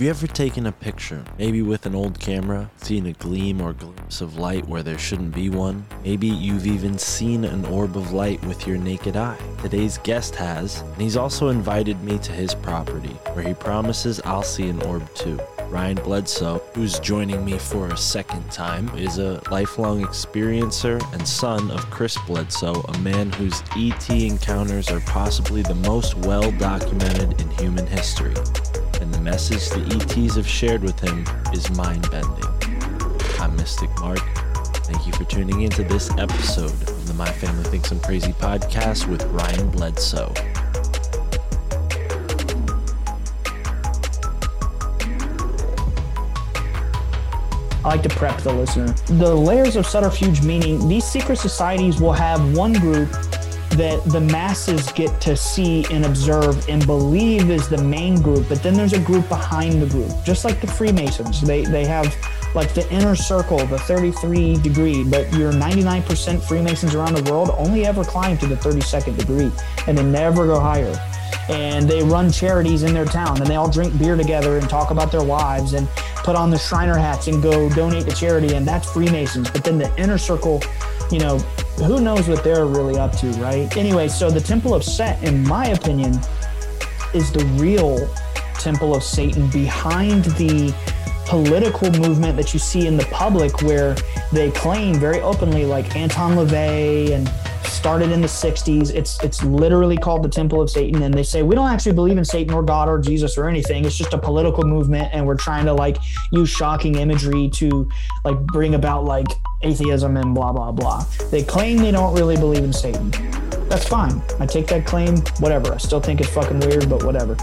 Have you ever taken a picture, maybe with an old camera, seen a gleam or glimpse of light where there shouldn't be one? Maybe you've even seen an orb of light with your naked eye. Today's guest has, and he's also invited me to his property, where he promises I'll see an orb too. Ryan Bledsoe, who's joining me for a second time, is a lifelong experiencer and son of Chris Bledsoe, a man whose ET encounters are possibly the most well documented in human history and the message the ETs have shared with him is mind bending. I'm Mystic Mark. Thank you for tuning into this episode of the My Family Thinks I'm Crazy podcast with Ryan Bledsoe. I like to prep the listener. The layers of subterfuge meaning these secret societies will have one group that the masses get to see and observe and believe is the main group, but then there's a group behind the group, just like the Freemasons. They they have like the inner circle, the 33 degree, but your 99% Freemasons around the world only ever climb to the 32nd degree and they never go higher and they run charities in their town and they all drink beer together and talk about their wives and put on the Shriner hats and go donate to charity and that's Freemasons. But then the inner circle, you know, who knows what they're really up to, right? Anyway, so the Temple of Set, in my opinion, is the real temple of Satan behind the political movement that you see in the public where they claim very openly like Anton LaVey and started in the 60s it's it's literally called the temple of satan and they say we don't actually believe in satan or god or jesus or anything. It's just a political movement and we're trying to like use shocking imagery to like bring about like atheism and blah blah blah. They claim they don't really believe in satan. That's fine. I take that claim whatever. I still think it's fucking weird but whatever.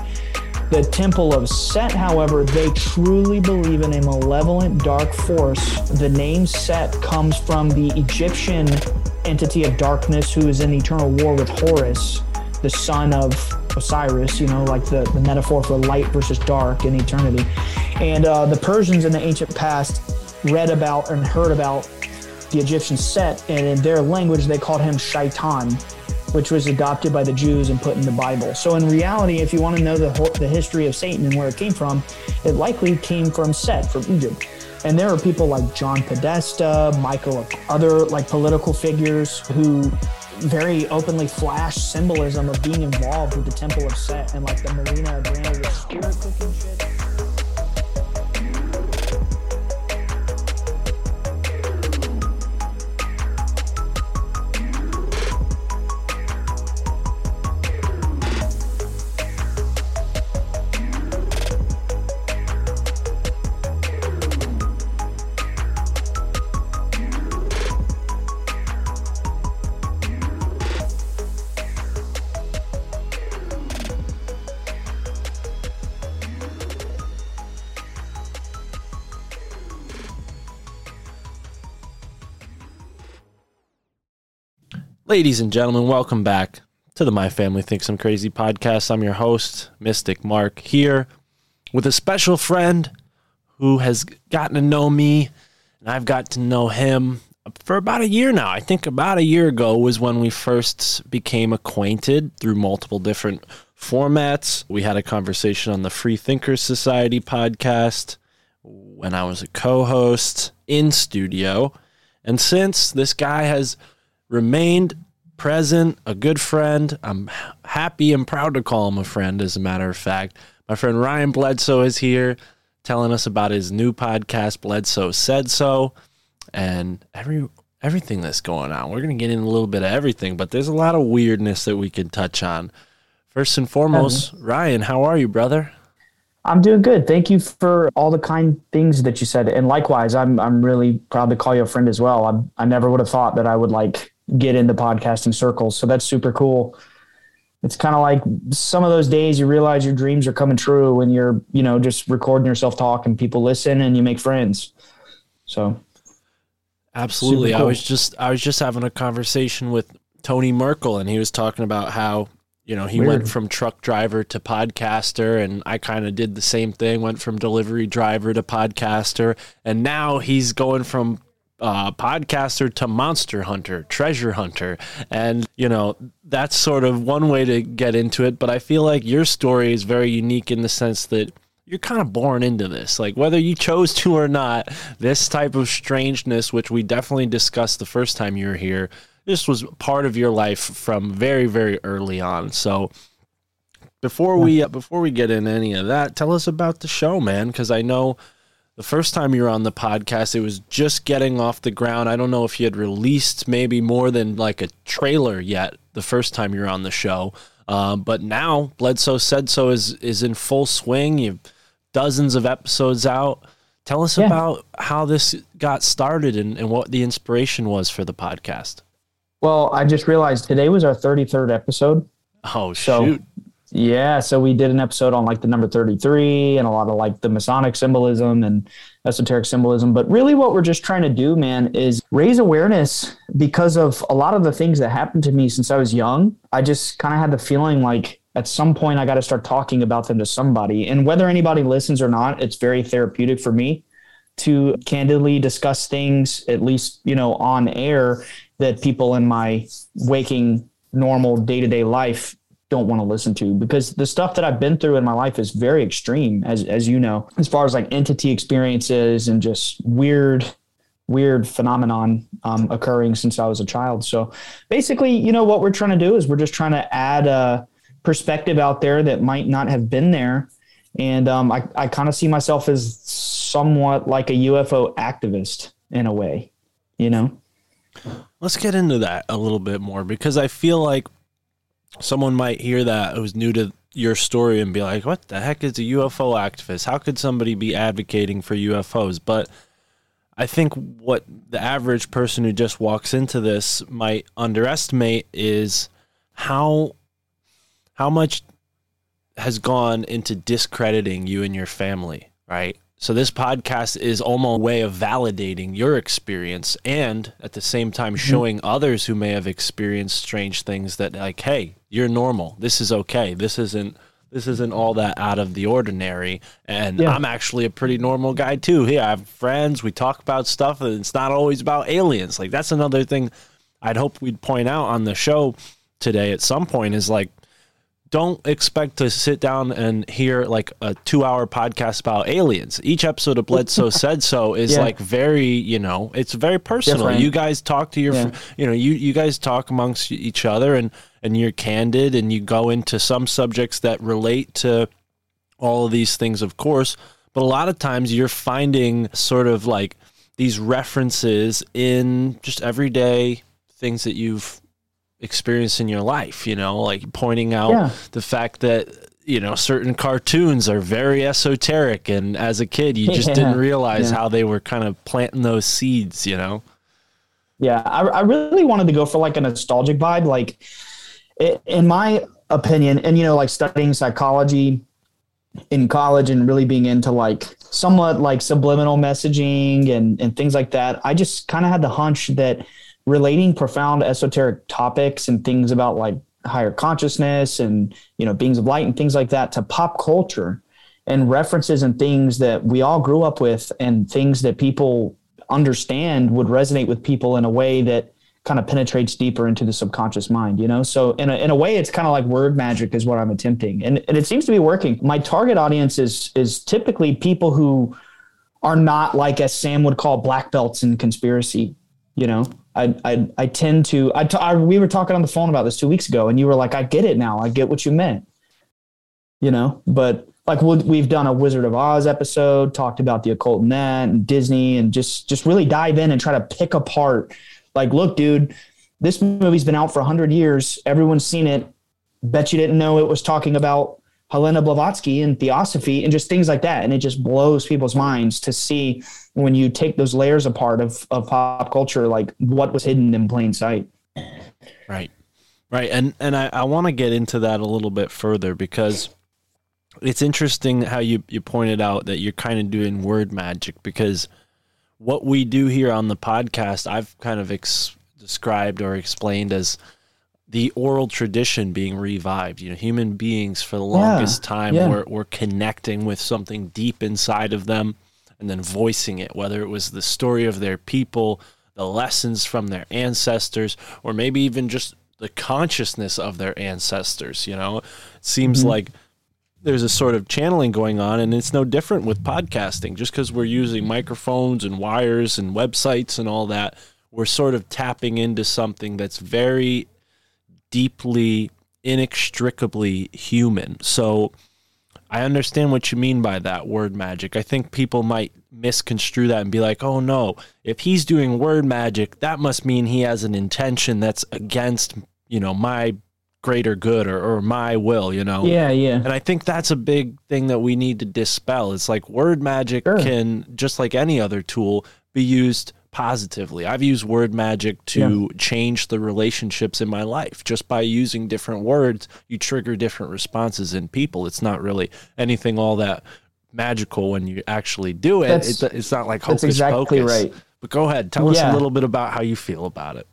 The Temple of Set, however, they truly believe in a malevolent dark force. The name Set comes from the Egyptian entity of darkness who is in eternal war with Horus, the son of Osiris, you know, like the, the metaphor for light versus dark in eternity. And uh, the Persians in the ancient past read about and heard about the Egyptian Set, and in their language, they called him Shaitan, which was adopted by the Jews and put in the Bible. So, in reality, if you want to know the, the history of Satan and where it came from, it likely came from Set, from Egypt. And there are people like John Podesta, Michael, other like political figures who very openly flash symbolism of being involved with the Temple of Set and like the Marina Abramovich spirit cooking shit. Ladies and gentlemen, welcome back to the My Family Thinks I'm Crazy podcast. I'm your host, Mystic Mark, here with a special friend who has gotten to know me, and I've got to know him for about a year now. I think about a year ago was when we first became acquainted through multiple different formats. We had a conversation on the Free Thinkers Society podcast when I was a co host in studio. And since this guy has remained present, a good friend, I'm happy and proud to call him a friend, as a matter of fact. My friend Ryan Bledsoe is here telling us about his new podcast, Bledsoe Said So, and every everything that's going on. We're going to get in a little bit of everything, but there's a lot of weirdness that we can touch on. First and foremost, uh-huh. Ryan, how are you, brother? I'm doing good. Thank you for all the kind things that you said. And likewise, I'm I'm really proud to call you a friend as well. I I never would have thought that I would like get into podcasting circles. So that's super cool. It's kind of like some of those days you realize your dreams are coming true when you're, you know, just recording yourself talk and people listen and you make friends. So Absolutely. Super I was just I was just having a conversation with Tony Merkel and he was talking about how, you know, he Weird. went from truck driver to podcaster and I kind of did the same thing, went from delivery driver to podcaster and now he's going from uh, podcaster to monster hunter, treasure hunter. And, you know, that's sort of one way to get into it. But I feel like your story is very unique in the sense that you're kind of born into this. Like, whether you chose to or not, this type of strangeness, which we definitely discussed the first time you were here, this was part of your life from very, very early on. So, before we uh, before we get into any of that, tell us about the show, man, because I know the first time you were on the podcast, it was just getting off the ground. I don't know if you had released maybe more than like a trailer yet the first time you were on the show. Um, but now Bledsoe Said So is, is in full swing. You've dozens of episodes out. Tell us Yeah. about how this got started and, and what the inspiration was for the podcast. well, I just realized today was our 33rd episode. Oh, So- shoot. Yeah, so we did an episode on like the number 33 and a lot of like the Masonic symbolism and esoteric symbolism. But really, what we're just trying to do, man, is raise awareness because of a lot of the things that happened to me since I was young. I just kind of had the feeling like at some point I got to start talking about them to somebody. And whether anybody listens or not, it's very therapeutic for me to candidly discuss things, at least, you know, on air that people in my waking, normal day to day life don't want to listen to because the stuff that I've been through in my life is very extreme, as as you know, as far as like entity experiences and just weird, weird phenomenon um, occurring since I was a child. So basically, you know, what we're trying to do is we're just trying to add a perspective out there that might not have been there. And um, I, I kind of see myself as somewhat like a UFO activist in a way, you know? Let's get into that a little bit more because I feel like someone might hear that who's new to your story and be like, what the heck is a UFO activist? How could somebody be advocating for UFOs? But I think what the average person who just walks into this might underestimate is how how much has gone into discrediting you and your family, right? So this podcast is almost a way of validating your experience and at the same time mm-hmm. showing others who may have experienced strange things that like, hey, you're normal. This is okay. This isn't this isn't all that out of the ordinary. And Yeah. I'm actually a pretty normal guy too. Here, I have friends, we talk about stuff and it's not always about aliens. Like that's another thing I'd hope we'd point out on the show today at some point is like don't expect to sit down and hear like a two hour podcast about aliens. Each episode of Bledsoe Said So is Yeah. like very, you know, it's very personal. Different. You guys talk to your, Yeah. you know, you, you guys talk amongst each other and, and you're candid and you go into some subjects that relate to all of these things, of course. But a lot of times you're finding sort of like these references in just everyday things that you've experienced in your life, you know, like pointing out Yeah. the fact that, you know, certain cartoons are very esoteric. And as a kid, you just Yeah. didn't realize Yeah. how they were kind of planting those seeds, you know? Yeah, I, I really wanted to go for like a nostalgic vibe. Like, i in my opinion, and you know, like studying psychology in college and really being into like somewhat like subliminal messaging and and things like that. I just kind of had the hunch that relating profound esoteric topics and things about like higher consciousness and you know beings of light and things like that to pop culture and references and things that we all grew up with and things that people understand would resonate with people in a way that kind of penetrates deeper into the subconscious mind you know? So in a, in a way it's kind of like word magic is what i'm attempting. And, and it seems to be working. My target audience is is typically people who are not like as sam would call black belts in conspiracy you know i i, I tend to I, t- I we were talking on the phone about this two weeks ago and you were like i get it now. I get what you meant. You know but like we we've done a wizard of oz episode talked about the occult net and disney and just just really dive in and try to pick apart. Like look dude this movie's been out for 100 years. Everyone's seen it. Bet you didn't know it was talking about helena blavatsky and theosophy and just things like that and it just blows people's minds to see when you take those layers apart of, of pop culture like what was hidden in plain sight Right. Right. And and I, I want to get into that a little bit further because it's interesting how you, you pointed out that you're kind of doing word magic because what we do here on the podcast, I've kind of ex- described or explained as the oral tradition being revived. You know, human beings for the longest time yeah. were, were connecting with something deep inside of them and then voicing it, whether it was the story of their people, the lessons from their ancestors, or maybe even just the consciousness of their ancestors. You know, it seems mm-hmm. like there's a sort of channeling going on, and it's no different with podcasting. Just because we're using microphones and wires and websites and all that, we're sort of tapping into something that's very deeply, inextricably human. So I understand what you mean by that word magic. I think people might misconstrue that and be like, oh no, if he's doing word magic, that must mean he has an intention that's against, you know, my greater good or, or my will, you know? yeah yeah And I think that's a big thing that we need to dispel. It's like word magic Sure. can, just like any other tool, be used positively. I've used word magic to change the relationships in my life. Just by using different words, you trigger different responses in people. It's not really anything all that magical when you actually do it. That's- It's, it's not like that's hocus exactly pocus. right. But go ahead, tell us a little bit about how you feel about it.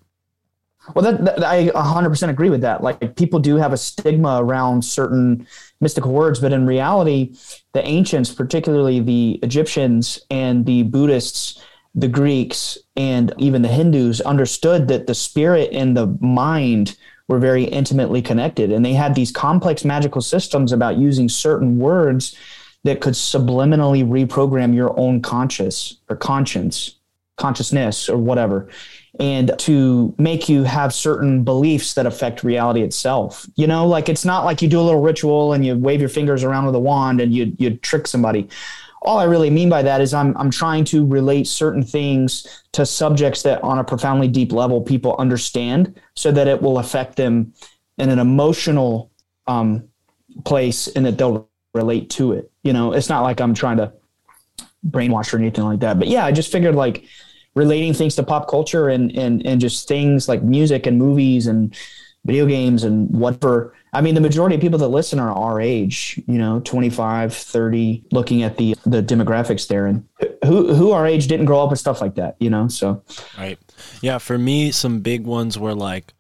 Well, that, that I 100% agree with that. Like people do have a stigma around certain mystical words, but in reality, the ancients, particularly the Egyptians and the Buddhists, the Greeks, and even the Hindus, understood that the spirit and the mind were very intimately connected, and they had these complex magical systems about using certain words that could subliminally reprogram your own conscious or conscience, consciousness, or whatever and to make you have certain beliefs that affect reality itself. You know, like it's not like you do a little ritual and you wave your fingers around with a wand and you you trick somebody. All I really mean by that is I'm I'm trying to relate certain things to subjects that on a profoundly deep level people understand so that it will affect them in an emotional um, place and that they'll relate to it. You know, it's not like I'm trying to brainwash or anything like that. But yeah, I just figured like relating things to pop culture and and and just things like music and movies and video games and whatever. I mean, the majority of people that listen are our age, you know, 25, 30, looking at the the demographics there and who who our age didn't grow up with stuff like that, you know? So Right. Yeah, for me, some big ones were like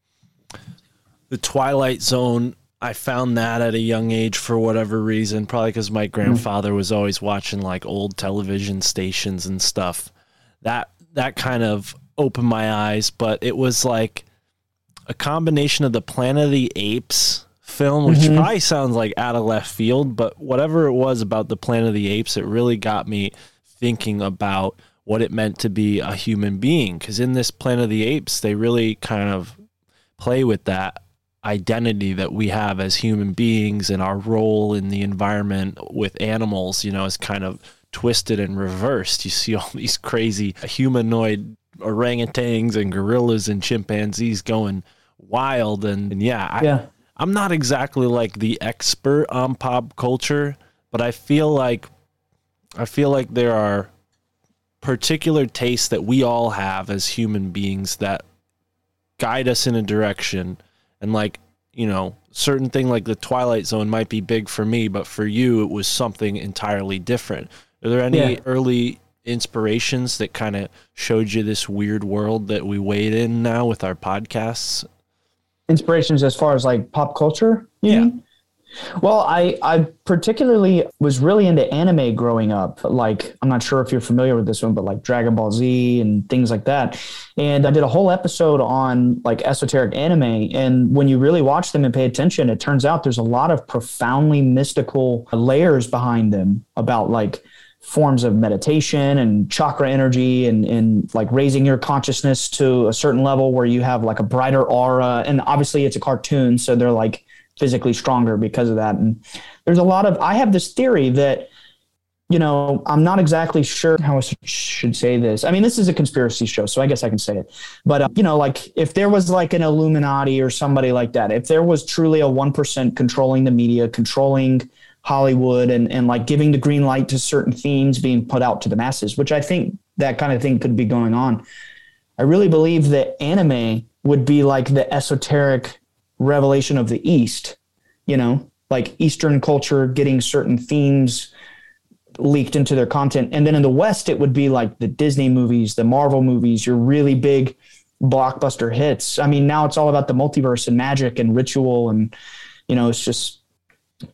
the Twilight Zone. I found that at a young age for whatever reason, probably because my hmm. grandfather was always watching like old television stations and stuff. That that kind of opened my eyes, but it was like a combination of the Planet of the Apes film, which mm-hmm. probably sounds like out of left field, but whatever it was about the Planet of the Apes, it really got me thinking about what it meant to be a human being. Because in this Planet of the Apes, they really kind of play with that identity that we have as human beings and our role in the environment with animals, you know, is kind of twisted and reversed. You see all these crazy humanoid orangutans and gorillas and chimpanzees going wild and, and yeah, I, yeah. I'm not exactly like the expert on pop culture, but I feel like I feel like there are particular tastes that we all have as human beings that guide us in a direction and like, you know, certain thing like the Twilight Zone might be big for me, but for you it was something entirely different. Are there any Yeah. early inspirations that kind of showed you this weird world that we wade in now with our podcasts? Inspirations as far as like pop culture. Yeah. mean? Well, I I particularly was really into anime growing up. Like I'm not sure if you're familiar with this one, but like Dragon Ball Z and things like that. And I did a whole episode on like esoteric anime. And when you really watch them and pay attention, it turns out there's a lot of profoundly mystical layers behind them about like forms of meditation and chakra energy and, and like raising your consciousness to a certain level where you have like a brighter aura. And obviously it's a cartoon, so they're like physically stronger because of that. And there's a lot of, I have this theory that, you know, I'm not exactly sure how I should say this. I mean, this is a conspiracy show, so I guess I can say it. But, uh, you know, like if there was like an Illuminati or somebody like that, if there was truly a 1% controlling the media, controlling Hollywood and, and like giving the green light to certain themes being put out to the masses, which I think that kind of thing could be going on. I really believe that anime would be like the esoteric revelation of the East, you know, like Eastern culture getting certain themes leaked into their content. And then in the West, it would be like the Disney movies, the Marvel movies, your really big blockbuster hits. I mean, now it's all about the multiverse and magic and ritual. And, you know, it's just,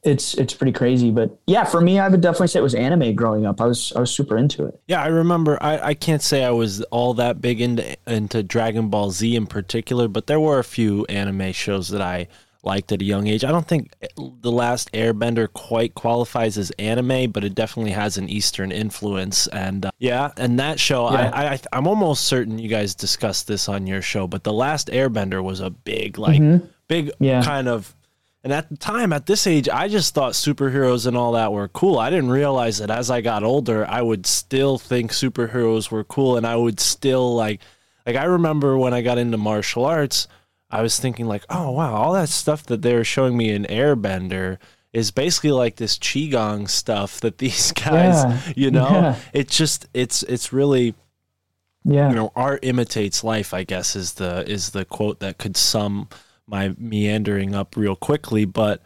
it's, it's pretty crazy. But yeah, for me, I would definitely say it was anime growing up. I was, I was super into it. Yeah, I remember. I, I can't say I was all that big into into Dragon Ball Z in particular, but there were a few anime shows that I liked at a young age. I don't think the Last Airbender quite qualifies as anime, but it definitely has an Eastern influence. And uh, yeah, and that show, Yeah. I, I I'm almost certain you guys discussed this on your show, but the Last Airbender was a big like big Mm-hmm. Yeah. kind of. And at the time, at this age, I just thought superheroes and all that were cool. I didn't realize that as I got older, I would still think superheroes were cool, and I would still like, like I remember when I got into martial arts, I was thinking like, oh wow, all that stuff that they were showing me in Airbender is basically like this qigong stuff that these guys, Yeah. you know, Yeah. it's just it's it's really Yeah. you know art imitates life i guess is the is the quote that could sum my meandering up real quickly but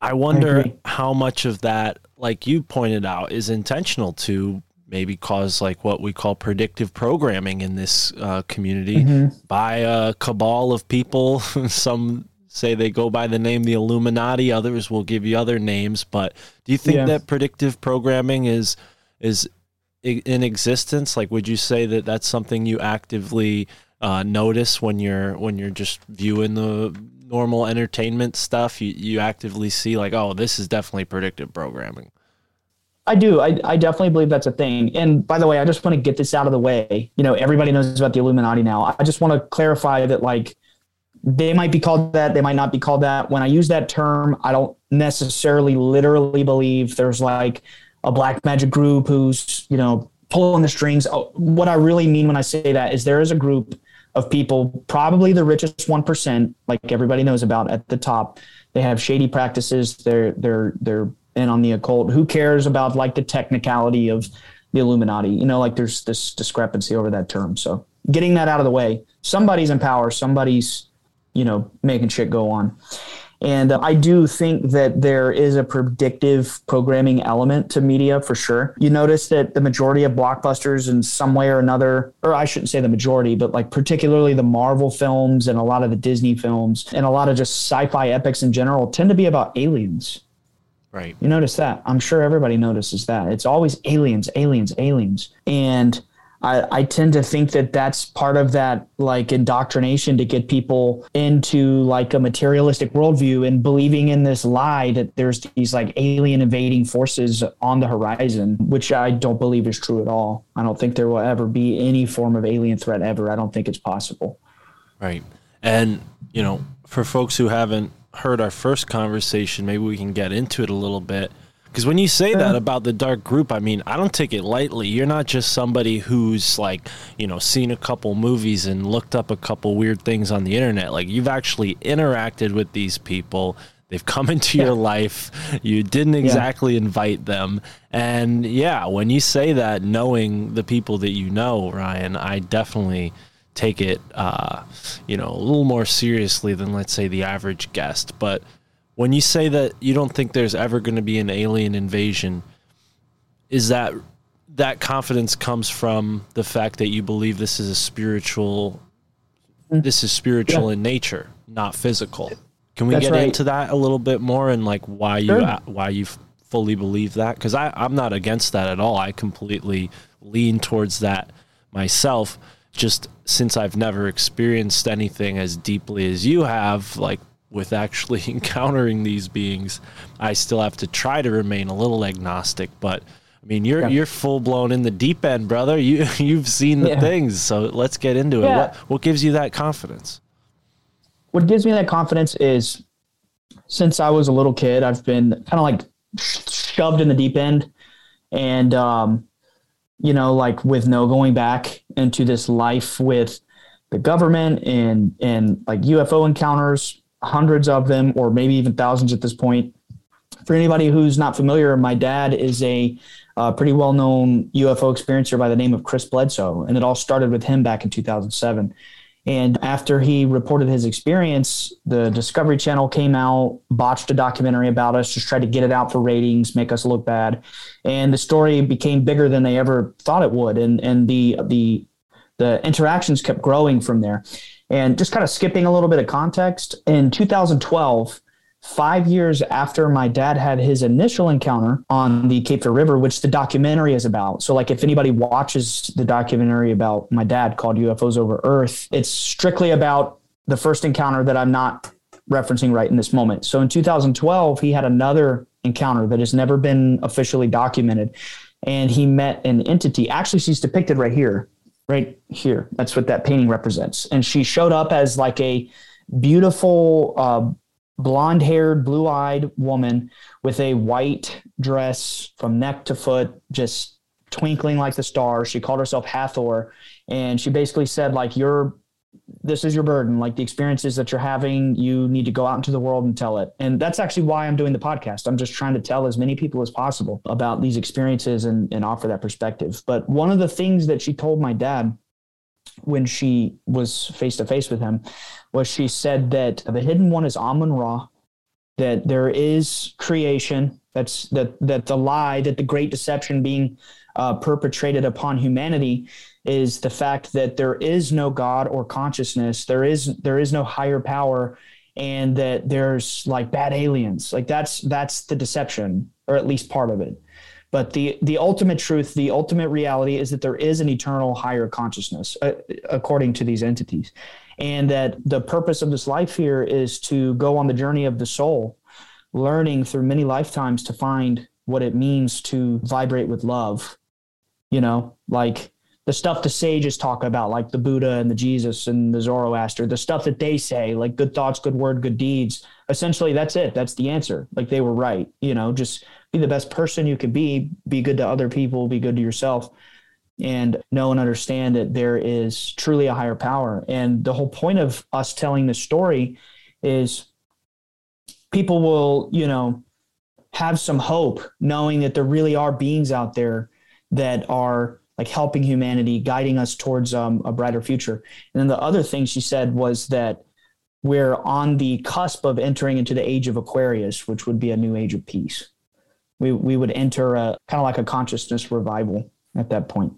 i wonder agree. how much of that like you pointed out is intentional to maybe cause like what we call predictive programming in this uh, community Mm-hmm. by a cabal of people some say they go by the name the illuminati others will give you other names but do you think that predictive programming is is in existence like would you say that that's something you actively uh, notice when you're when you're just viewing the normal entertainment stuff you, you actively see like oh this is definitely predictive programming I do. I, I definitely believe that's a thing. And by the way, I just want to get this out of the way. You know, everybody knows about the Illuminati now. I just want to clarify that, like, they might be called that, they might not be called that. When I use that term, I don't necessarily literally believe there's like a black magic group who's, you know, pulling the strings. Oh, What I really mean when I say that is there is a group of people, probably the richest 1%, like everybody knows about at the top. They have shady practices. They're, they're, they're, in on the occult. Who cares about like the technicality of the Illuminati? You know, like there's this discrepancy over that term. So getting that out of the way, somebody's in power, somebody's, you know, making shit go on. And uh, I do think that there is a predictive programming element to media for sure. You notice that the majority of blockbusters, in some way or another, or I shouldn't say the majority, but like particularly the Marvel films and a lot of the Disney films and a lot of just sci fi epics in general, tend to be about aliens. right You notice that. I'm sure everybody notices that. It's always aliens, aliens, aliens. And I, I tend to think that that's part of that like indoctrination to get people into like a materialistic worldview and believing in this lie that there's these like alien invading forces on the horizon, which I don't believe is true at all. I don't think there will ever be any form of alien threat ever. I don't think it's possible. Right. And, you know, for folks who haven't heard our first conversation, maybe we can get into it a little bit. Because when you say that about the dark group, I mean, I don't take it lightly. You're not just somebody who's like, you know, seen a couple movies and looked up a couple weird things on the internet. Like, you've actually interacted with these people. They've come into your life. You didn't exactly invite them. And yeah, when you say that, knowing the people that you know, Ryan, I definitely take it, uh, you know, a little more seriously than, let's say, the average guest. But when you say that you don't think there's ever going to be an alien invasion, is that that confidence comes from the fact that you believe this is a spiritual, this is spiritual in nature, not physical. Can we That's get right. into that a little bit more and like why you Sure. a- why you fully believe that? Because I I'm not against that at all. I completely lean towards that myself. Just since I've never experienced anything as deeply as you have, like with actually encountering these beings, I still have to try to remain a little agnostic. But I mean, you're Yeah. you're full blown in the deep end, brother. You you've seen the Yeah. things, so let's get into it. What what gives you that confidence? what gives me that confidence is since I was a little kid, I've been kind of like shoved in the deep end and, um, you know, like with no going back into this life with the government and, and like UFO encounters, hundreds of them, or maybe even thousands at this point. For anybody who's not familiar, my dad is a uh, pretty well known UFO experiencer by the name of Chris Bledsoe. And it all started with him back in 2007. And after he reported his experience, the Discovery Channel came out, botched a documentary about us, just tried to get it out for ratings, make us look bad. And the story became bigger than they ever thought it would. And and the the the interactions kept growing from there. And just kind of skipping a little bit of context, in 2012, five years after my dad had his initial encounter on the Cape Fear River, which the documentary is about. So, like, if anybody watches the documentary about my dad called UFOs Over Earth, it's strictly about the first encounter that I'm not referencing right in this moment. So, in 2012, he had another encounter that has never been officially documented. And he met an entity. Actually, she's depicted right here, right here. That's what that painting represents. And she showed up as like a beautiful, uh, blonde haired, blue eyed woman with a white dress from neck to foot, just twinkling like the stars. She called herself Hathor. And she basically said, like, you're this is your burden. Like the experiences that you're having you need to go out into the world and tell it. And that's actually why i'm doing the podcast. I'm just trying to tell as many people as possible about these experiences and, and offer that perspective. But one of the things that she told my dad when she was face to face with him was she said that the hidden one is Amun Ra, that there is creation, that's that that the lie, that the great deception being uh, perpetrated upon humanity is the fact that there is no God or consciousness, there is there is no higher power, and that there's like bad aliens. Like that's that's the deception, or at least part of it. But the the ultimate truth, the ultimate reality is that there is an eternal higher consciousness, uh, according to these entities, and that the purpose of this life here is to go on the journey of the soul, learning through many lifetimes to find what it means to vibrate with love. You know, like the stuff the sages talk about, like the Buddha and the Jesus and the Zoroaster, the stuff that they say, like good thoughts, good word, good deeds. Essentially, that's it. That's the answer. Like they were right. You know, just be the best person you can be, be good to other people, be good to yourself, and know and understand that there is truly a higher power. And the whole point of us telling this story is people will, you know, have some hope knowing that there really are beings out there that are like helping humanity, guiding us towards um, a brighter future. And then the other thing she said was that we're on the cusp of entering into the age of Aquarius, which would be a new age of peace. We, we would enter a kind of like a consciousness revival at that point.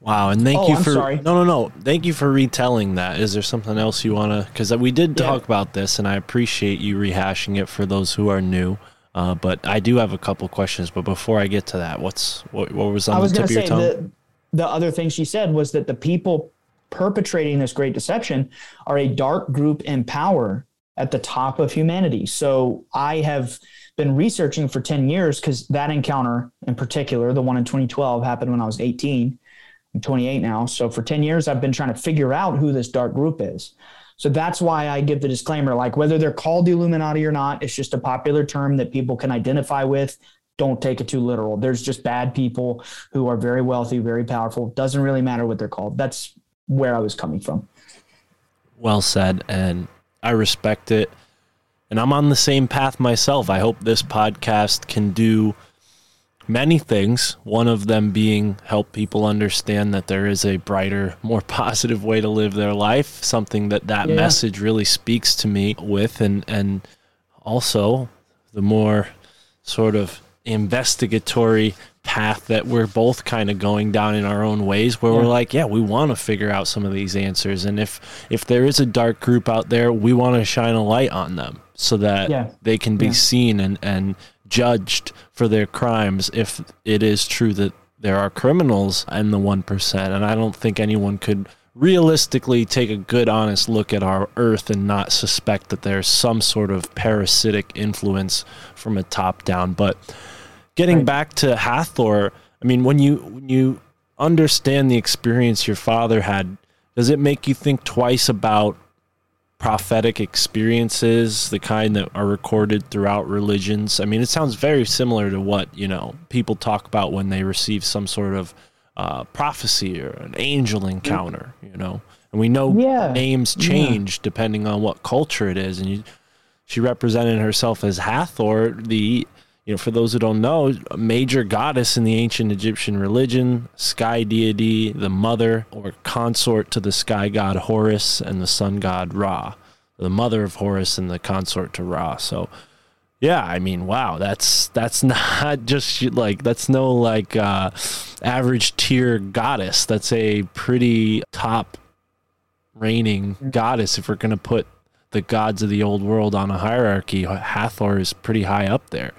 Wow, and thank Oh, you I'm for sorry. no, no, no. Thank you for retelling that. Is there something else you want to? Because we did Yeah. talk about this, and I appreciate you rehashing it for those who are new. Uh, but I do have a couple questions. But before I get to that, what's what, what was on I was the going tip to of your say tongue? the, the other thing she said was that the people perpetrating this great deception are a dark group in power at the top of humanity. So I have been researching for 10 years because that encounter in particular, the one in 2012, happened when I was 18. I'm 28 now. So for 10 years, I've been trying to figure out who this dark group is. So that's why I give the disclaimer like whether they're called the Illuminati or not, it's just a popular term that people can identify with. Don't take it too literal. There's just bad people who are very wealthy, very powerful. Doesn't really matter what they're called. That's where I was coming from. Well said, and I respect it. And I'm on the same path myself. I hope this podcast can do many things. One of them being help people understand that there is a brighter, more positive way to live their life. Something that that Yeah. message really speaks to me with, and and also the more sort of investigatory path that we're both kind of going down in our own ways where we're like yeah we want to figure out some of these answers and if if there is a dark group out there we want to shine a light on them so that Yeah. they can be Yeah. seen and and judged for their crimes if it is true that there are criminals in the 1% and I don't think anyone could realistically take a good honest look at our earth and not suspect that there's some sort of parasitic influence from a top down but getting Right. back to Hathor I mean when you when you understand the experience your father had does it make you think twice about prophetic experiences, the kind that are recorded throughout religions. I mean, it sounds very similar to what, you know, people talk about when they receive some sort of uh, prophecy or an angel encounter, you know. And we know Yeah. names change depending on what culture it is. And you, she represented herself as Hathor, the you know, for those who don't know, a major goddess in the ancient Egyptian religion, sky deity, the mother or consort to the sky god Horus and the sun god Ra, the mother of Horus and the consort to Ra. So, yeah, I mean, wow, that's that's not just like that's no like uh, average tier goddess. That's a pretty top reigning goddess. If we're gonna put the gods of the old world on a hierarchy, Hathor is pretty high up there.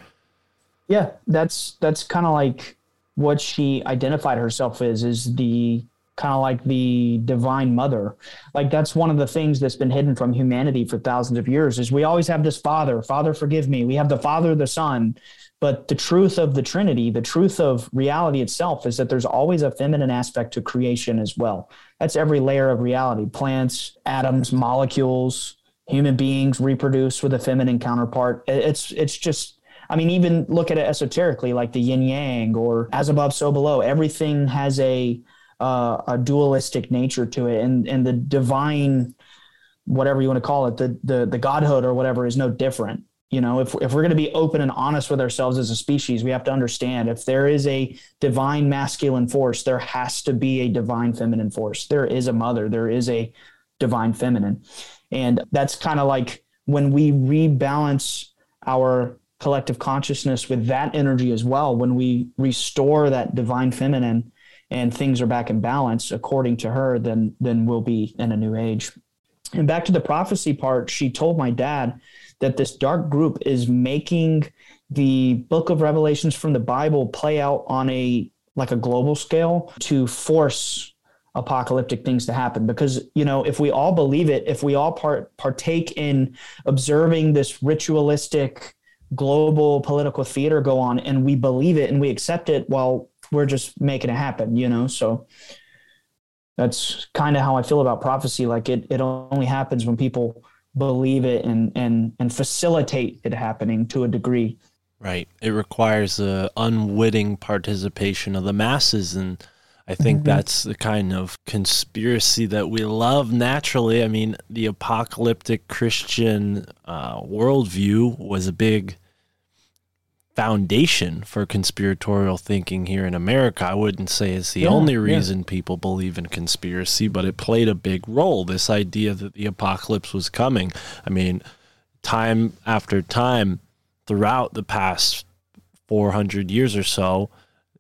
Yeah, that's that's kind of like what she identified herself as is the kind of like the divine mother. Like that's one of the things that's been hidden from humanity for thousands of years is we always have this father, father forgive me. We have the father, the son, but the truth of the trinity, the truth of reality itself is that there's always a feminine aspect to creation as well. That's every layer of reality. Plants, atoms, molecules, human beings reproduce with a feminine counterpart. It's it's just I mean, even look at it esoterically, like the yin yang or as above, so below. Everything has a uh, a dualistic nature to it, and and the divine, whatever you want to call it, the the the godhood or whatever is no different. You know, if if we're going to be open and honest with ourselves as a species, we have to understand if there is a divine masculine force, there has to be a divine feminine force. There is a mother, there is a divine feminine, and that's kind of like when we rebalance our collective consciousness with that energy as well when we restore that divine feminine and things are back in balance according to her then then we'll be in a new age. And back to the prophecy part she told my dad that this dark group is making the book of revelations from the bible play out on a like a global scale to force apocalyptic things to happen. Because you know if we all believe it if we all part partake in observing this ritualistic global political theater go on and we believe it and we accept it while we're just making it happen you know? So that's kind of how i feel about prophecy. Like it it only happens when people believe it and and and facilitate it happening to a degree. Right. It requires a unwitting participation of the masses and I think that's the kind of conspiracy that we love naturally. I mean, the apocalyptic Christian uh, worldview was a big foundation for conspiratorial thinking here in America. I wouldn't say it's the Yeah, only yeah. reason people believe in conspiracy, but it played a big role. This idea that the apocalypse was coming. I mean, time after time throughout the past 400 years or so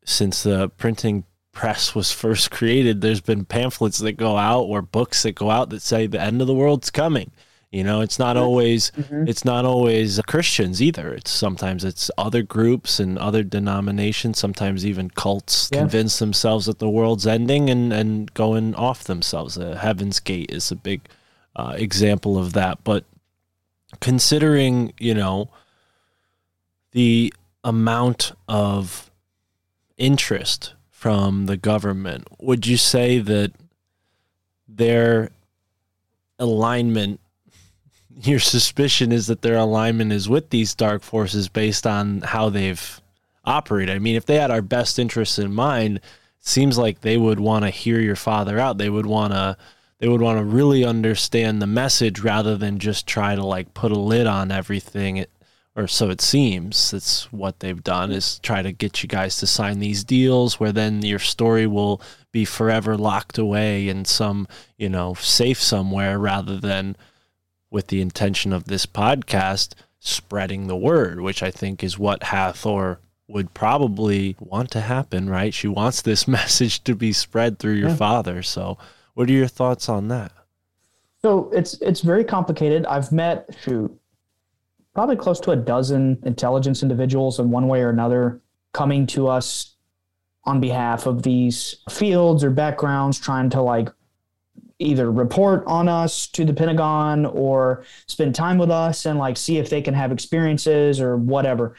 since the printing press was first created there's been pamphlets that go out or books that go out that say the end of the world's coming. You know it's not always it's not always christians either. It's sometimes it's other groups and other denominations sometimes even cults Yeah. convince themselves that the world's ending and and going off themselves. Uh, heaven's gate is a big uh, example of that. But considering you know the amount of interest from the government, would you say that their alignment, your suspicion is that their alignment is with these dark forces based on how they've operated? I mean, if they had our best interests in mind, seems like they would want to hear your father out. They would want to they would want to really understand the message rather than just try to like put a lid on everything or so it seems that's what they've done is try to get you guys to sign these deals where then your story will be forever locked away in some you know safe somewhere rather than with the intention of this podcast spreading the word which i think is what hathor would probably want to happen, right? She wants this message to be spread through your Yeah. father. So, what are your thoughts on that? So it's it's very complicated. I've met shoot probably close to a dozen intelligence individuals in one way or another coming to us on behalf of these fields or backgrounds trying to like either report on us to the Pentagon or spend time with us and like see if they can have experiences or whatever.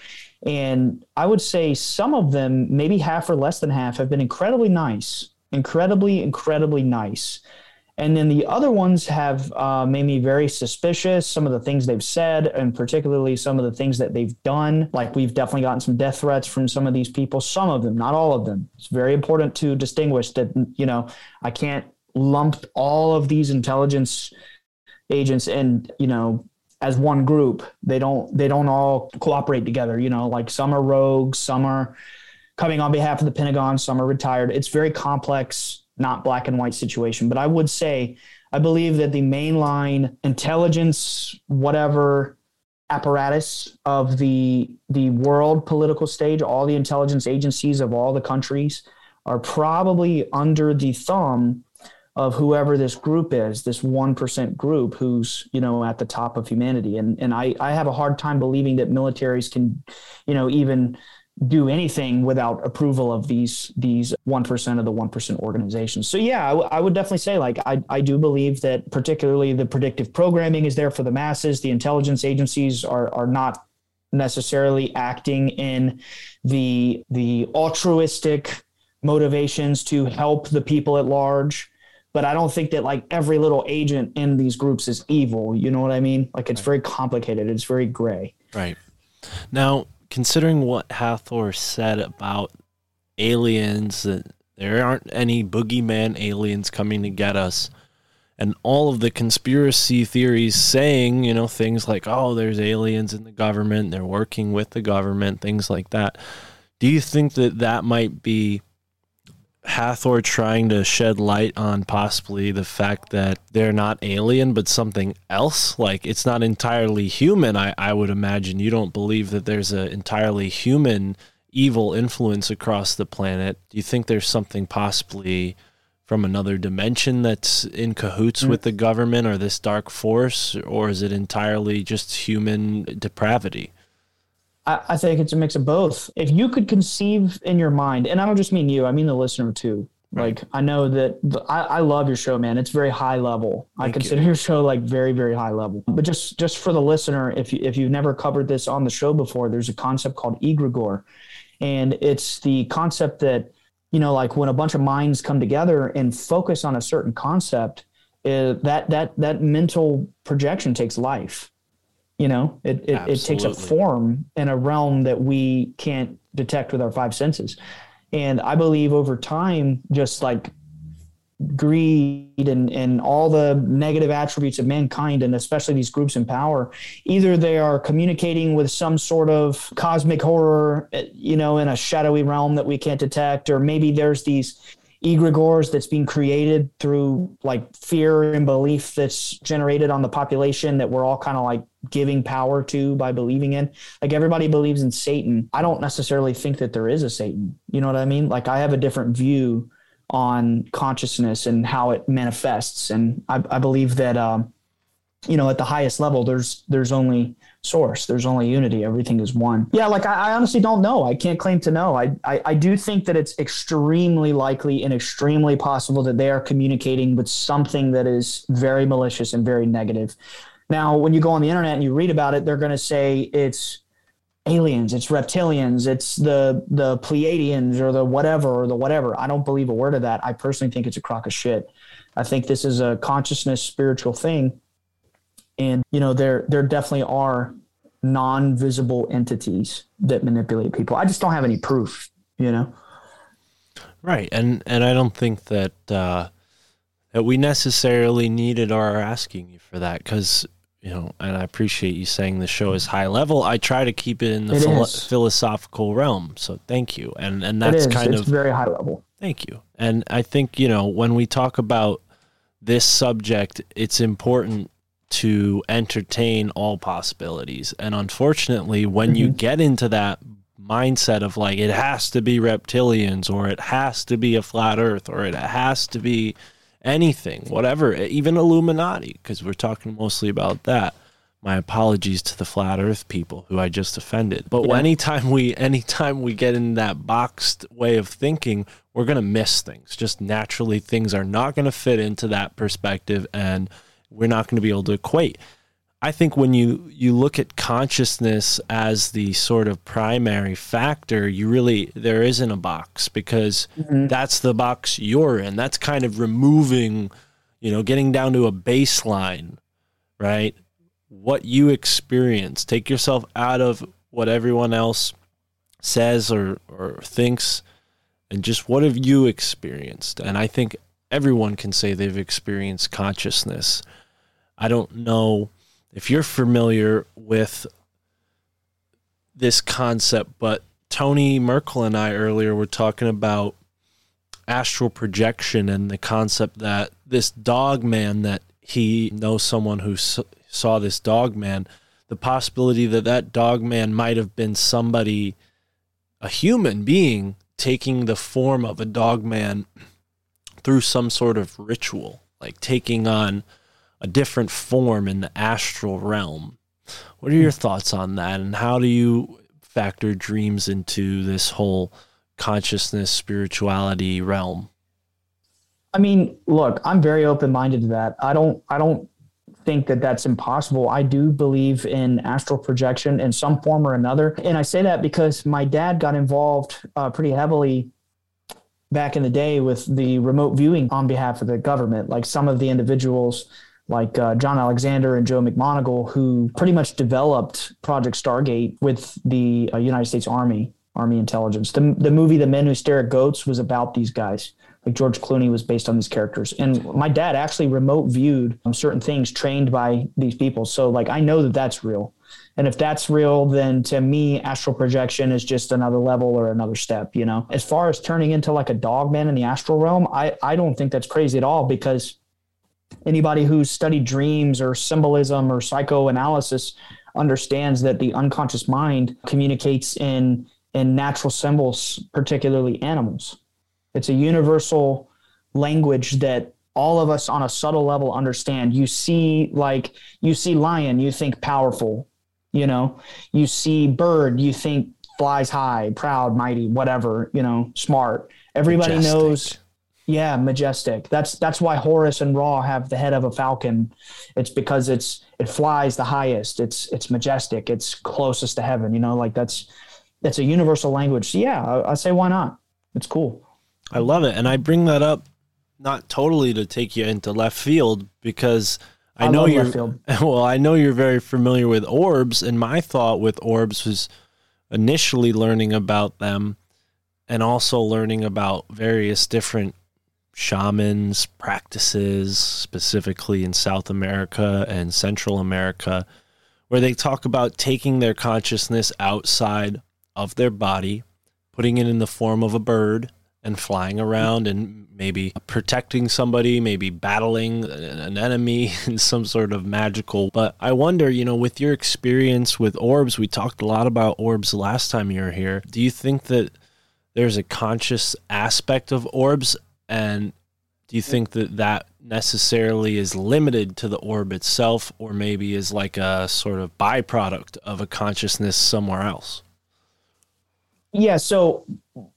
And I would say some of them, maybe half or less than half, have been incredibly nice, incredibly, incredibly nice. And then the other ones have uh, made me very suspicious. Some of the things they've said, and particularly some of the things that they've done. Like we've definitely gotten some death threats from some of these people. Some of them, not all of them. It's very important to distinguish that you know I can't lump all of these intelligence agents and you know as one group. They don't they don't all cooperate together. You know, like some are rogues, some are coming on behalf of the Pentagon, some are retired. It's very complex, not black and white situation. But I would say I believe that the mainline intelligence, whatever apparatus of the the world political stage, all the intelligence agencies of all the countries are probably under the thumb of whoever this group is, this 1% group who's, you know, at the top of humanity. And and I, I have a hard time believing that militaries can, you know, even do anything without approval of these these 1% of the 1% organizations. So yeah, I, w- I would definitely say like I, I do believe that particularly the predictive programming is there for the masses. The intelligence agencies are are not necessarily acting in the the altruistic motivations to help the people at large but I don't think that like every little agent in these groups is evil. You know what I mean? Like it's very complicated. It's very gray. Right. Now, considering what Hathor said about aliens, that there aren't any boogeyman aliens coming to get us, and all of the conspiracy theories saying, you know, things like, oh, there's aliens in the government, they're working with the government, things like that. Do you think that that might be Hathor trying to shed light on possibly the fact that they're not alien but something else. Like it's not entirely human. I, I would imagine you don't believe that there's an entirely human evil influence across the planet. Do you think there's something possibly from another dimension that's in cahoots with the government or this dark force, or is it entirely just human depravity? I, I think it's a mix of both. If you could conceive in your mind, and I don't just mean you, I mean the listener too. Like I know that the, I, I love your show, man. It's very high level. I Thank you. consider your show like very, very high level. But just just for the listener, if you, if you've never covered this on the show before, there's a concept called egregore, and it's the concept that you know, like when a bunch of minds come together and focus on a certain concept, uh, that that that mental projection takes life. You know, it it, it takes a form in a realm that we can't detect with our five senses. And I believe over time, just like greed and, and all the negative attributes of mankind, and especially these groups in power, either they are communicating with some sort of cosmic horror, eh, you know, in a shadowy realm that we can't detect, or maybe there's these egregores that's being created through like fear and belief that's generated on the population that we're all kind of like giving power to by believing in. Like everybody believes in satan. I don't necessarily think that there is a satan. You know what i mean? Like i have a different view on consciousness and how it manifests. And i, I believe that um, you know at the highest level there's there's only source. There's only unity. Everything is one. Yeah like i, I honestly don't know. I can't claim to know. I, I i do think that it's extremely likely and extremely possible that they are communicating with something that is very malicious and very negative. Now when you go on the internet and you read about it they're going to say it's aliens it's reptilians it's the the pleiadians or the whatever or the whatever. I don't believe a word of that. I personally think it's a crock of shit. I think this is a consciousness spiritual thing and you know there there definitely are non-visible entities that manipulate people. I just don't have any proof you know? Right, and and I don't think that uh, that we necessarily needed or are asking you for that because you know, and I appreciate you saying the show is high level. I try to keep it in the It philo- philosophical realm, so thank you, and and that's kind it's of very high level. Thank you. And I think, you know, when we talk about this subject, it's important to entertain all possibilities. And unfortunately, when you mm-hmm. get into that mindset of like it has to be reptilians or it has to be a flat earth or it has to be anything, whatever, even Illuminati, because we're talking mostly about that. My apologies to the flat earth people who I just offended. But Yeah. anytime we anytime we get in that boxed way of thinking, we're gonna miss things. Just naturally things are not gonna fit into that perspective and we're not gonna be able to equate. I think when you you look at consciousness as the sort of primary factor, you really there isn't a box because mm-hmm. that's the box you're in. That's kind of removing, you know, getting down to a baseline, right? What you experience. Take yourself out of what everyone else says or or thinks and just what have you experienced? And I think everyone can say they've experienced consciousness. I don't know if you're familiar with this concept, but Tony Merkel and I earlier were talking about astral projection and the concept that this dog man that he knows someone who saw this dog man, the possibility that that dog man might have been somebody, a human being, taking the form of a dog man through some sort of ritual, like taking on a different form in the astral realm. What are your thoughts on that, and how do you factor dreams into this whole consciousness spirituality realm? I mean, look, I'm very open minded to that. I don't, I don't think that that's impossible. I do believe in astral projection in some form or another, and I say that because my dad got involved uh, pretty heavily back in the day with the remote viewing on behalf of the government. Like some of the individuals, like uh, John Alexander and Joe McMoneagle, who pretty much developed Project Stargate with the uh, United States Army, Army intelligence. The, the movie The Men Who Stare at Goats was about these guys. Like George Clooney was based on these characters. And my dad actually remote viewed um, certain things trained by these people. So, like, I know that that's real. And if that's real, then to me, astral projection is just another level or another step, you know? As far as turning into like a dog man in the astral realm, I, I don't think that's crazy at all because anybody who's studied dreams or symbolism or psychoanalysis understands that the unconscious mind communicates in in natural symbols, particularly animals. It's a universal language that all of us on a subtle level understand. You see, like, you see lion, you think powerful, you know, you see bird, you think flies high, proud, mighty, whatever, you know, smart. Everybody Majestic. knows. Yeah, majestic. That's that's why Horus and Ra have the head of a falcon. It's because it's it flies the highest. It's it's majestic. It's closest to heaven. You know, like that's that's a universal language. So yeah, I, I say why not? It's cool. I love it, and I bring that up not totally to take you into left field because I, I know you're well. I know you're very familiar with orbs, and my thought with orbs was initially learning about them, and also learning about various different shamans practices, specifically in South America and Central America, where they talk about taking their consciousness outside of their body, putting it in the form of a bird and flying around and maybe protecting somebody, maybe battling an enemy in some sort of magical. But I wonder, you know, with your experience with orbs, we talked a lot about orbs last time you were here. Do you think that there's a conscious aspect of orbs and do you think that that necessarily is limited to the orb itself or maybe is like a sort of byproduct of a consciousness somewhere else Yeah, so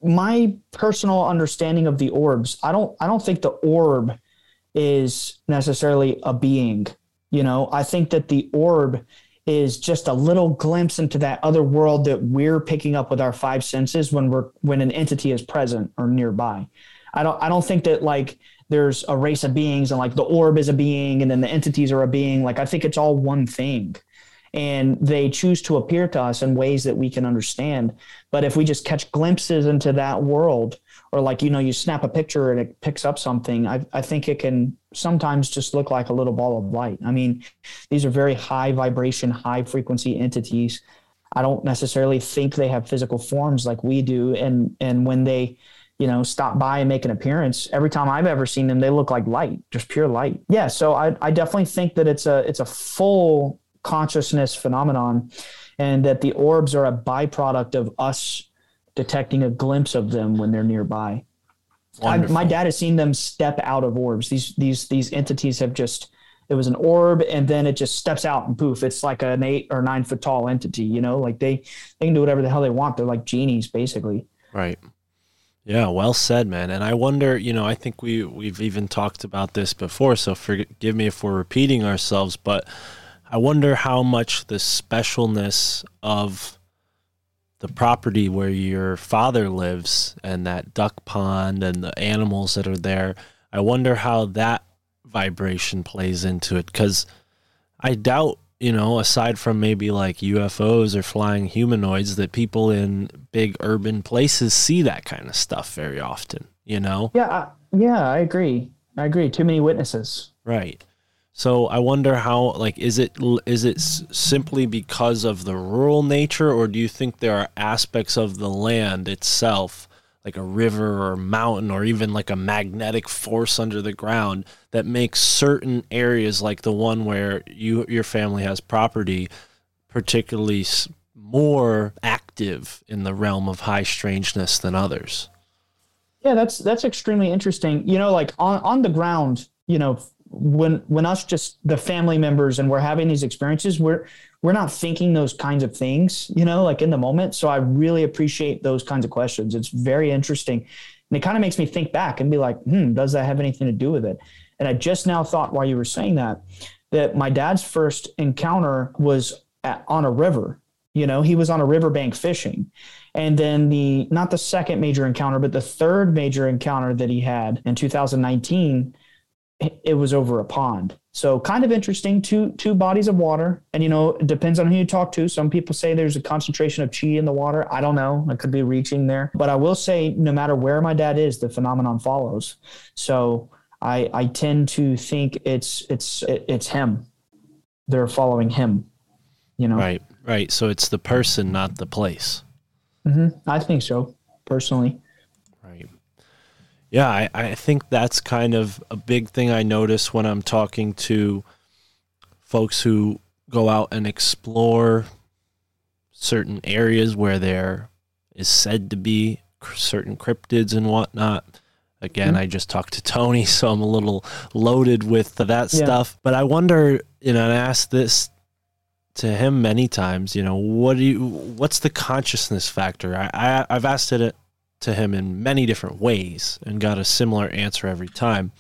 my personal understanding of the orbs, I don't I don't think the orb is necessarily a being. You know, I think that the orb is just a little glimpse into that other world that we're picking up with our five senses when we're when an entity is present or nearby. I don't I don't think that like there's a race of beings and like the orb is a being and then the entities are a being. Like I think it's all one thing. And they choose to appear to us in ways that we can understand. But if we just catch glimpses into that world, or like, you know, you snap a picture and it picks up something, I, I think it can sometimes just look like a little ball of light. I mean, these are very high vibration, high frequency entities. I don't necessarily think they have physical forms like we do. And and when they, you know, stop by and make an appearance, every time I've ever seen them, they look like light, just pure light. Yeah. So I, I definitely think that it's a it's a full consciousness phenomenon. and that the orbs are a byproduct of us detecting a glimpse of them when they're nearby. I, my dad has seen them step out of orbs. These these these entities have just it was an orb and then it just steps out and poof it's like an eight or nine foot tall entity you know like they they can do whatever the hell they want they're like genies basically Right. Yeah, well said, man. And I wonder, you know, I think we we've even talked about this before, so forgive me if we're repeating ourselves, but I wonder how much the specialness of the property where your father lives and that duck pond and the animals that are there, I wonder how that vibration plays into it cuz I doubt, you know, aside from maybe like UFOs or flying humanoids, that people in big urban places see that kind of stuff very often, you know? yeah I, yeah i agree i agree too many witnesses Right. So I wonder how like is it is it simply because of the rural nature or do you think there are aspects of the land itself like a river or a mountain or even like a magnetic force under the ground that makes certain areas like the one where you your family has property particularly more active in the realm of high strangeness than others. Yeah, that's that's extremely interesting. You know, like on on the ground, you know, when when us just the family members and we're having these experiences, we're we're not thinking those kinds of things, you know, like in the moment. So I really appreciate those kinds of questions. It's very interesting. And it kind of makes me think back and be like, hmm, does that have anything to do with it? And I just now thought while you were saying that, that my dad's first encounter was at, on a river. You know, he was on a riverbank fishing. And then the not the second major encounter, but the third major encounter that he had in 2019, it- was over a pond. So kind of interesting. Two two bodies of water, and you know, it depends on who you talk to. Some people say there's a concentration of chi in the water. I don't know. I could be reaching there, but I will say, no matter where my dad is, the phenomenon follows. So I I tend to think it's it's it's him. They're following him. You know. Right. Right. So it's the person not the place. hmm I think so personally. Yeah, I, I think that's kind of a big thing I notice when I'm talking to folks who go out and explore certain areas where there is said to be certain cryptids and whatnot. Again, mm-hmm. I just talked to Tony, so I'm a little loaded with that Yeah. stuff. But I wonder, you know, and I asked this to him many times, you know, what do you, what's the consciousness factor? I, I I've asked it to him in many different ways and got a similar answer every time.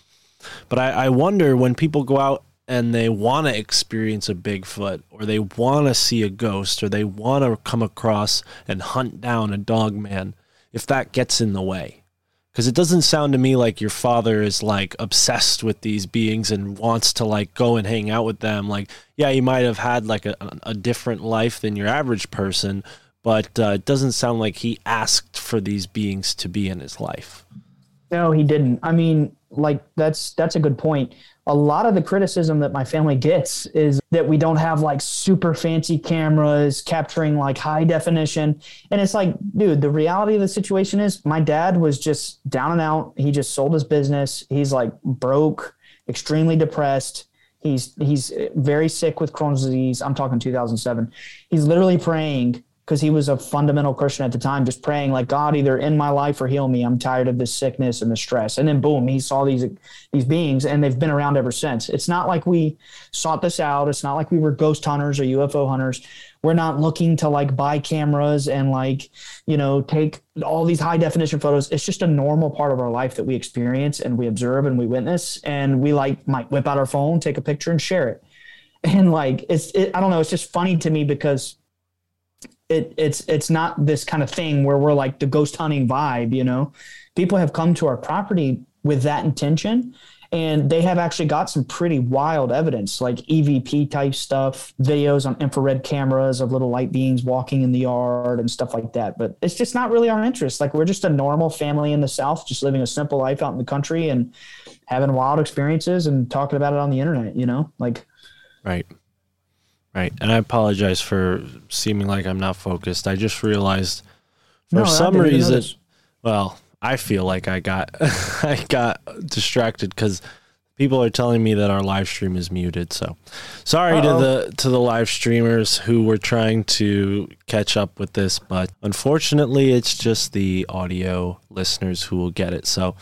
But I, I wonder when people go out and they want to experience a Bigfoot or they want to see a ghost or they want to come across and hunt down a dog man, if that gets in the way. Because it doesn't sound to me like your father is like obsessed with these beings and wants to like go and hang out with them. Like, yeah, he might have had like a, a different life than your average person, but uh, it doesn't sound like he asked for these beings to be in his life. No, he didn't. I mean, like that's that's a good point. A lot of the criticism that my family gets is that we don't have like super fancy cameras capturing like high definition. And it's like, dude, the reality of the situation is my dad was just down and out. He just sold his business. He's like broke, extremely depressed. He's he's very sick with Crohn's disease. I'm talking 2007. He's literally praying because he was a fundamental Christian at the time, just praying like God either in my life or heal me. I'm tired of this sickness and the stress. And then boom, he saw these these beings, and they've been around ever since. It's not like we sought this out. It's not like we were ghost hunters or UFO hunters. We're not looking to like buy cameras and like you know take all these high definition photos. It's just a normal part of our life that we experience and we observe and we witness, and we like might whip out our phone, take a picture, and share it. And like it's it, I don't know. It's just funny to me because it it's it's not this kind of thing where we're like the ghost hunting vibe, you know. People have come to our property with that intention and they have actually got some pretty wild evidence like EVP type stuff, videos on infrared cameras of little light beings walking in the yard and stuff like that. But it's just not really our interest. Like we're just a normal family in the South, just living a simple life out in the country and having wild experiences and talking about it on the internet, you know? Like Right. Right. And I apologize for seeming like I'm not focused. I just realized for No, some reason, well, I feel like I got I got distracted cuz People are telling me that our live stream is muted, so sorry Uh-oh. to the to the live streamers who were trying to catch up with this, but unfortunately, it's just the audio listeners who will get it. So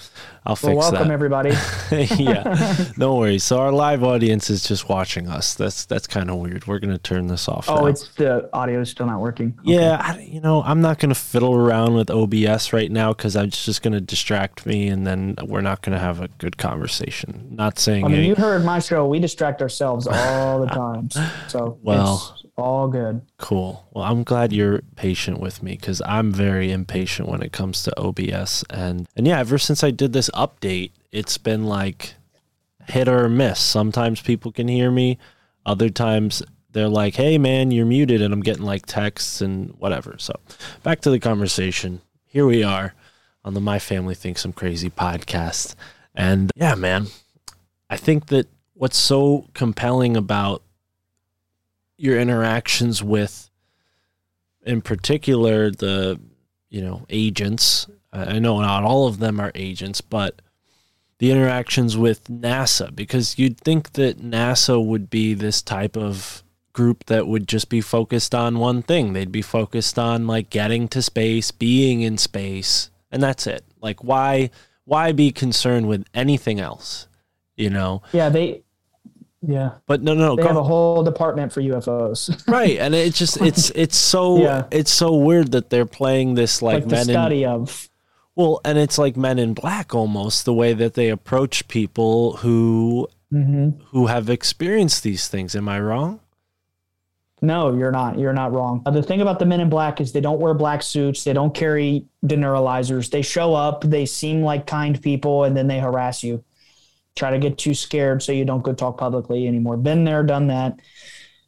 I'll Well, fix welcome that. everybody. yeah, no worries. So our live audience is just watching us. That's that's kind of weird. We're gonna turn this off. Oh, now. it's the audio is still not working. Yeah, I, you know, I'm not going to fiddle around with OBS right now because it's just going to distract me, and then we're not going to have a good conversation. Not saying I mean, you heard my show. We distract ourselves all the time. So Well- all good. cool. Well, I'm glad you're patient with me because I'm very impatient when it comes to OBS, and and yeah, ever since I did this update, it's been like hit or miss. Sometimes people can hear me, other times they're like, "Hey, man, you're muted," and I'm getting like texts and whatever. So, back to the conversation. Here we are on the My Family Thinks I'm Crazy podcast, and yeah, man, I think that what's so compelling about your interactions with, in particular, the you know agents. I know not all of them are agents, but the interactions with NASA because you'd think that NASA would be this type of group that would just be focused on one thing. They'd be focused on like getting to space, being in space, and that's it. Like why why be concerned with anything else? You know? Yeah, they. Yeah, But no no no. they go have a whole department for UFOs. right and it's just it's it's so Yeah. it's so weird that they're playing this like, like the men in study of. well and it's like men in black almost the way that they approach people who Mhm. who have experienced these things am i wrong No, you're not. You're not wrong. Uh, The thing about the men in black is they don't wear black suits. They don't carry deneuralizers. They show up. They seem like kind people, and then they harass you, try to get you scared so you don't go talk publicly anymore. Been there, done that.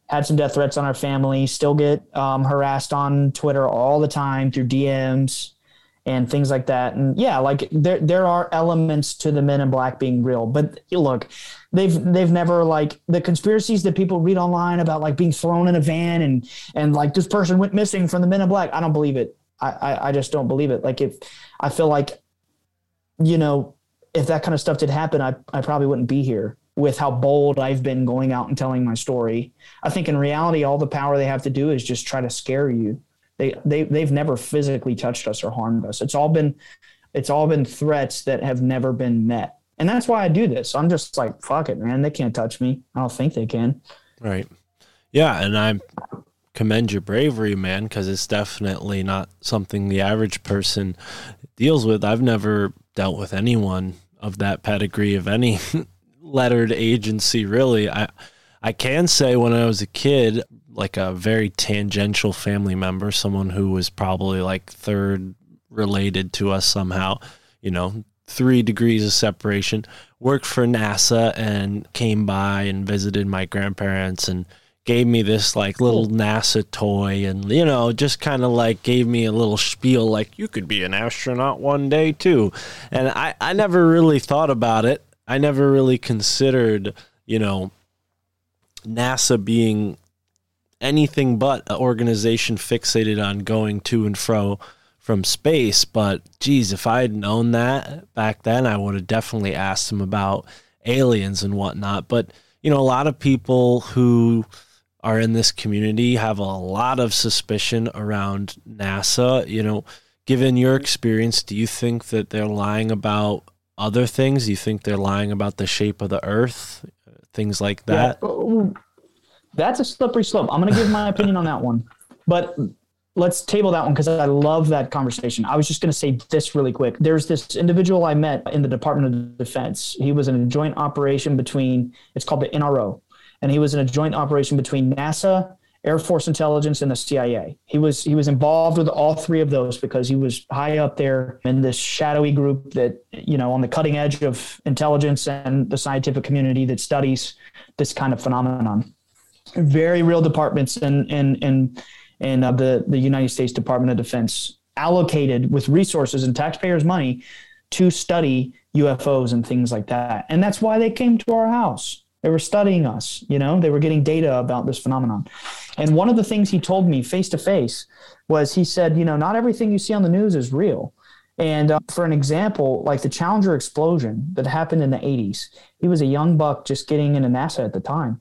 Had some death threats on our family. Still get um, harassed on Twitter all the time through DMs and things like that. And yeah, like there there are elements to the men in black being real. But look, they've they've never like the conspiracies that people read online about like being thrown in a van and and like this person went missing from the men in black. I don't believe it. I I, I just don't believe it. Like if I feel like you know if that kind of stuff did happen, I I probably wouldn't be here with how bold I've been going out and telling my story. I think in reality, all the power they have to do is just try to scare you. They they they've never physically touched us or harmed us. It's all been it's all been threats that have never been met. And that's why I do this. I'm just like, fuck it, man. They can't touch me. I don't think they can. right yeah and i commend your bravery man because it's definitely not something the average person deals with i've never dealt with anyone of that pedigree of any lettered agency really. I i can say when i was a kid like a very tangential family member someone who was probably like third related to us somehow you know three degrees of separation worked for nasa and came by and visited my grandparents and gave me this like little nasa toy and you know just kind of like gave me a little spiel like you could be an astronaut one day too and i i never really thought about it i never really considered you know nasa being anything but an organization fixated on going to and fro from space. But geez, if I had known that back then, I would have definitely asked him about aliens and whatnot. But you know, a lot of people who are in this community have a lot of suspicion around NASA. You know, given your experience, do you think that they're lying about other things? Do you think they're lying about the shape of the Earth? Things like that. Yeah. That's a slippery slope. I'm going to give my opinion on that one. But let's table that one because I love that conversation. I was just going to say this really quick. There's this individual I met in the Department of Defense. He was in a joint operation between, it's called the NRO, and he was in a joint operation between NASA, Air Force Intelligence, and the CIA. He was he was involved with all three of those because he was high up there in this shadowy group that you know on the cutting edge of intelligence and the scientific community that studies this kind of phenomenon. Very real departments in in in in uh, the the United States Department of Defense allocated with resources and taxpayers' money to study UFOs and things like that. And that's why they came to our house. They were studying us, you know, they were getting data about this phenomenon. And one of the things he told me face to face was he said, you know, not everything you see on the news is real. And uh, for an example, like the Challenger explosion that happened in the 80s, he was a young buck just getting into NASA at the time.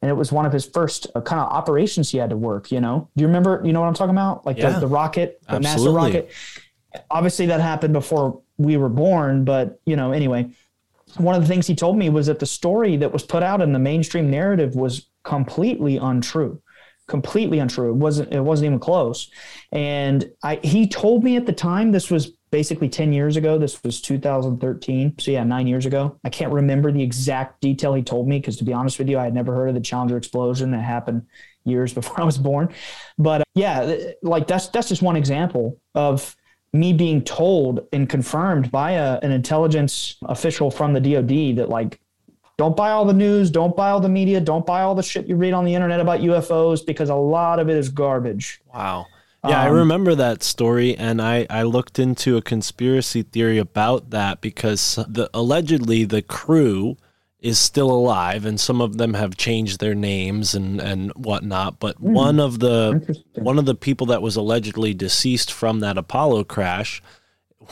And it was one of his first uh, kind of operations he had to work, you know? Do you remember, you know what I'm talking about? Like Yeah. the, the rocket, the NASA Absolutely. rocket. Obviously, that happened before we were born, but, you know, anyway, one of the things he told me was that the story that was put out in the mainstream narrative was completely untrue completely untrue. It wasn't it wasn't even close. And i he told me at the time this was basically 10 years ago. This was 2013 so yeah nine years ago. I can't remember the exact detail he told me because to be honest with you i had never heard of the challenger explosion that happened years before i was born. But uh, yeah like that's that's just one example of me being told and confirmed by a, an intelligence official from the DoD that like don't buy all the news, don't buy all the media, don't buy all the shit you read on the internet about UFOs because a lot of it is garbage. Wow. Yeah, I Um, remember that story, and I, I looked into a conspiracy theory about that because the allegedly the crew is still alive, and some of them have changed their names and and whatnot. But hmm. one of the one of the people that was allegedly deceased from that Apollo crash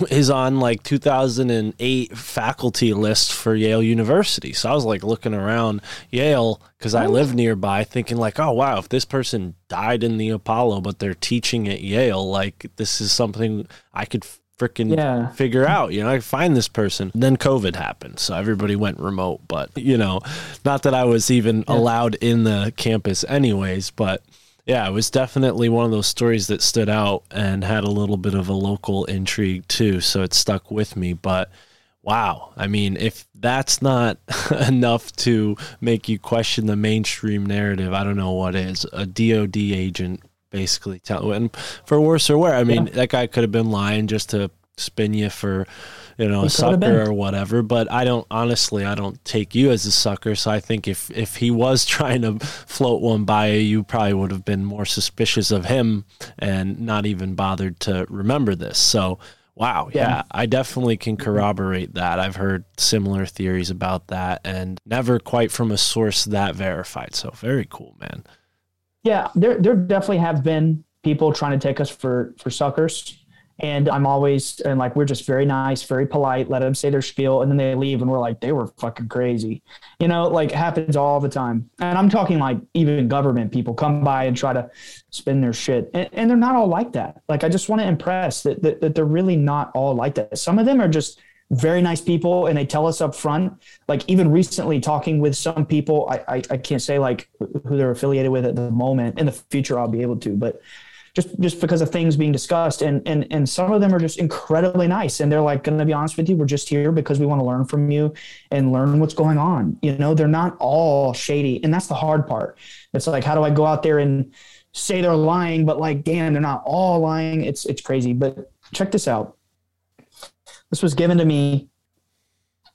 is on like 2008 faculty list for Yale University. So I was like looking around Yale because I oh. live nearby, thinking like, oh wow, if this person died in the Apollo, but they're teaching at Yale, like this is something I could freaking Yeah. figure out. You know, I find this person. Then COVID happened, so everybody went remote. But you know, not that I was even allowed in the campus, anyways. But yeah, it was definitely one of those stories that stood out and had a little bit of a local intrigue too. So it stuck with me. But wow, I mean, if that's not enough to make you question the mainstream narrative, I don't know what is. A DOD agent basically tell and for worse or worse, I mean, that guy could have been lying just to spin you for you know a He have sucker or whatever but i don't honestly i don't take you as a sucker so i think if if he was trying to float one by you you probably would have been more suspicious of him and not even bothered to remember this so wow yeah, Yeah. i definitely can corroborate that. I've heard similar theories about that and never quite from a source that verified so very cool man Yeah, there there definitely have been people trying to take us for for suckers. And I'm always and like we're just very nice, very polite, let them say their spiel, and then they leave, and we're like they were fucking crazy, you know, like happens all the time. And I'm talking like even government people come by and try to spin their shit, and, and they're not all like that. Like I just want to impress that, that that they're really not all like that. Some of them are just very nice people and they tell us up front. Like even recently talking with some people I, I i can't say like who they're affiliated with at the moment. In the future i'll be able to but just just because of things being discussed and and and some of them are just incredibly nice and they're like gonna be honest with you we're just here because we want to learn from you and learn what's going on. You know they're not all shady and that's the hard part. It's like how do i go out there and say they're lying but like damn they're not all lying? It's it's crazy but check this out this was given to me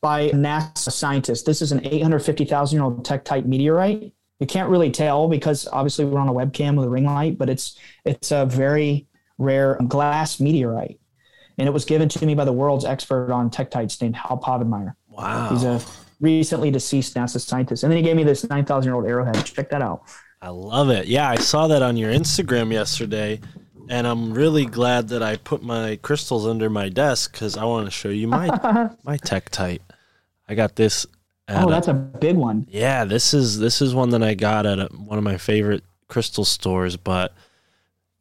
by NASA scientist. This is an 850,000 year old tektite meteorite. You can't really tell because obviously we're on a webcam with a ring light, but it's it's a very rare glass meteorite. And it was given to me by the world's expert on tektites named Hal Povenmire. wow He's a recently deceased NASA scientist. And then he gave me this 9,000 year old arrowhead. Check that out. I love it. Yeah, I saw that on your Instagram yesterday, and I'm really glad that I put my crystals under my desk because I want to show you my my Tektite. I got this. Oh, that's a big one. yeah, this is this is one that I got at a, one of my favorite crystal stores, but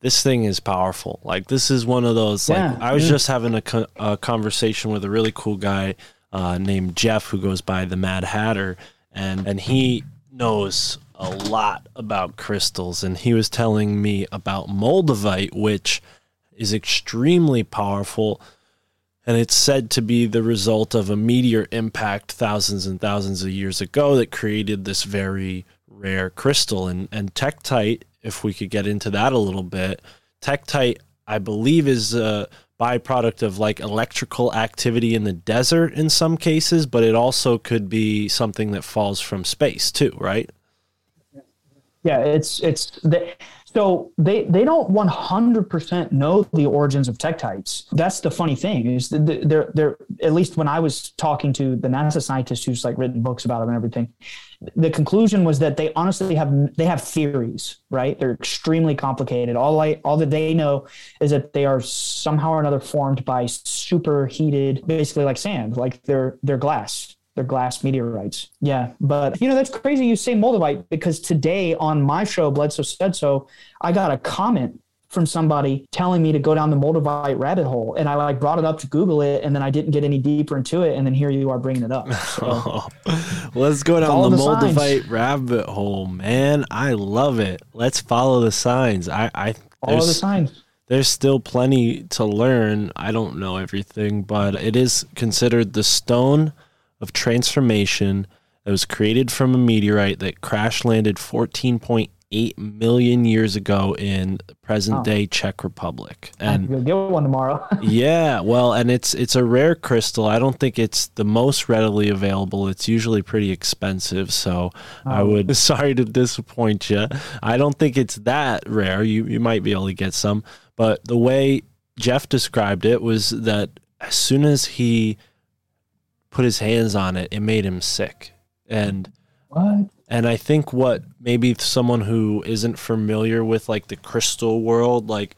this thing is powerful. Like this is one of those. Like Yeah, I was yeah. just having a, co- a conversation with a really cool guy uh, named Jeff who goes by the Mad Hatter, and and he knows a lot about crystals, and he was telling me about moldavite, which is extremely powerful. And it's said to be the result of a meteor impact thousands and thousands of years ago that created this very rare crystal. And, and tektite, if we could get into that a little bit, tektite, I believe, is a byproduct of like electrical activity in the desert in some cases, but it also could be something that falls from space too, right? Yeah, it's it's the, So they they don't 100% know the origins of tektites. That's the funny thing is they're they're at least when I was talking to the NASA scientist who's like written books about them and everything, the conclusion was that they honestly have they have theories, right? They're extremely complicated. All I all that they know is that they are somehow or another formed by superheated, basically like sand, like they're they're glass. They're glass meteorites. Yeah. But you know, that's crazy you say moldavite because today on my show, Bledsoe said so, I got a comment from somebody telling me to go down the moldavite rabbit hole. And I like brought it up to Google it and then I didn't get any deeper into it. And then here you are bringing it up. So Let's go down Follow the, the signs. Moldavite rabbit hole, man. I love it. Let's follow the signs. I, I all the signs. there's still plenty to learn. I don't know everything, but it is considered the stone of transformation that was created from a meteorite that crash landed 14.8 million years ago in the present day Czech Republic. And You'll get one tomorrow. yeah, well, and it's it's a rare crystal. I don't think it's the most readily available. It's usually pretty expensive, so I would sorry to disappoint you. I don't think it's that rare. You you might be able to get some, but the way Jeff described it was that as soon as he put his hands on it, it made him sick. And what? and I think what maybe someone who isn't familiar with like the crystal world, like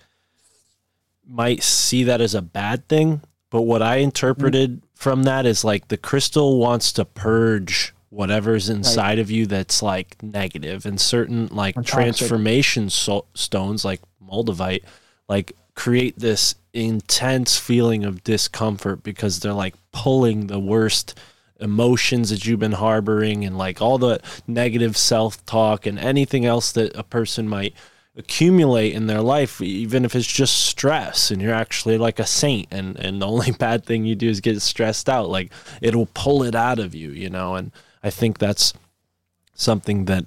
might see that as a bad thing. But what I interpreted from that is like the crystal wants to purge whatever's inside of you that's like negative and certain like Or transformation so- stones like moldavite like create this intense feeling of discomfort because they're like pulling the worst emotions that you've been harboring and like all the negative self-talk and anything else that a person might accumulate in their life even if it's just stress and you're actually like a saint and and the only bad thing you do is get stressed out like it'll pull it out of you you know? And i think that's something that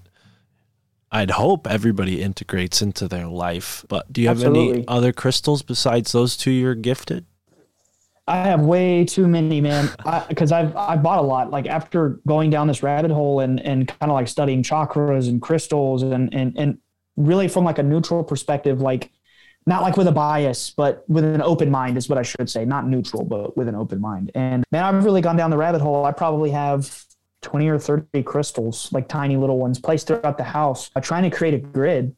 i'd hope everybody integrates into their life but do you have any other crystals besides those two you're gifted I have way too many, man. Because I've I bought a lot. Like after going down this rabbit hole and and kind of like studying chakras and crystals and and and really from like a neutral perspective, like not like with a bias, but with an open mind is what I should say. Not neutral, but with an open mind. And man, I've really gone down the rabbit hole. I probably have 20 or 30 crystals, like tiny little ones, placed throughout the house. I'm trying to create a grid.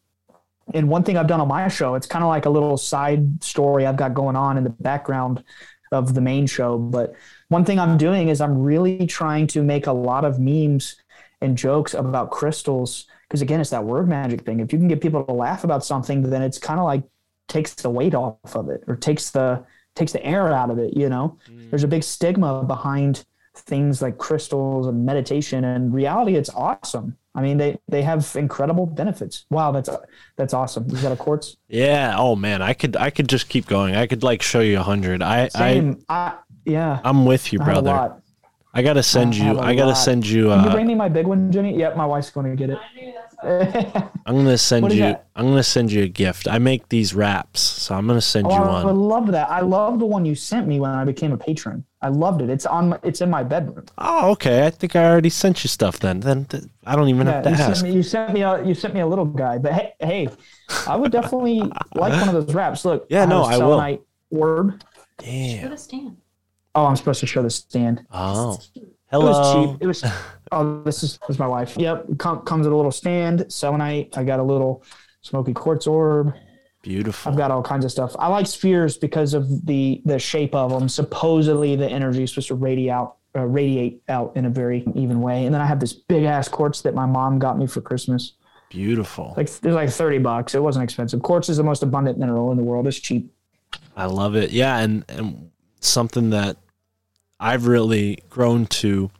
And one thing I've done on my show, it's kind of like a little side story I've got going on in the background of the main show. But one thing I'm doing is I'm really trying to make a lot of memes and jokes about crystals. Because again, it's that word magic thing. If you can get people to laugh about something, then it's kind of like takes the weight off of it or takes the takes the air out of it, you know? Mm. There's a big stigma behind things like crystals and meditation and reality it's awesome. I mean they they have incredible benefits. Wow, that's that's awesome. You got a quartz? yeah oh man i could i could just keep going i could like show you a hundred i i I, yeah. i'm with you I a brother lot. i gotta send I you I, a i gotta lot. send you Can you uh bring me my big one, Jenny? Yep, my wife's going to get it. I'm gonna send you. that? I'm gonna send you a gift. I make these wraps, so I'm gonna send Oh, you I would one. love that. I love the one you sent me when I became a patron. I loved it. It's on. My, it's in my bedroom. Oh, okay. I think I already sent you stuff. Then, then th- I don't even have to you ask. sent me. You sent me a. You sent me a little guy. But hey, hey, I would definitely like one of those wraps. Look. Yeah, have no, a I will. selenite Orb. Damn. Put a stand. Oh, I'm supposed to show the stand. Oh, hello. It was cheap. It was. Oh, this is this is my wife. Yep, com- comes with a little stand, selenite. I got a little smoky quartz orb. Beautiful. I've got all kinds of stuff. I like spheres because of the the shape of them. Supposedly, the energy is supposed to radiate out, uh, radiate out in a very even way. And then I have this big ass quartz that my mom got me for Christmas. Beautiful. Like it was like thirty bucks. It wasn't expensive. Quartz is the most abundant mineral in the world. It's cheap. I love it. Yeah, and and something that I've really grown to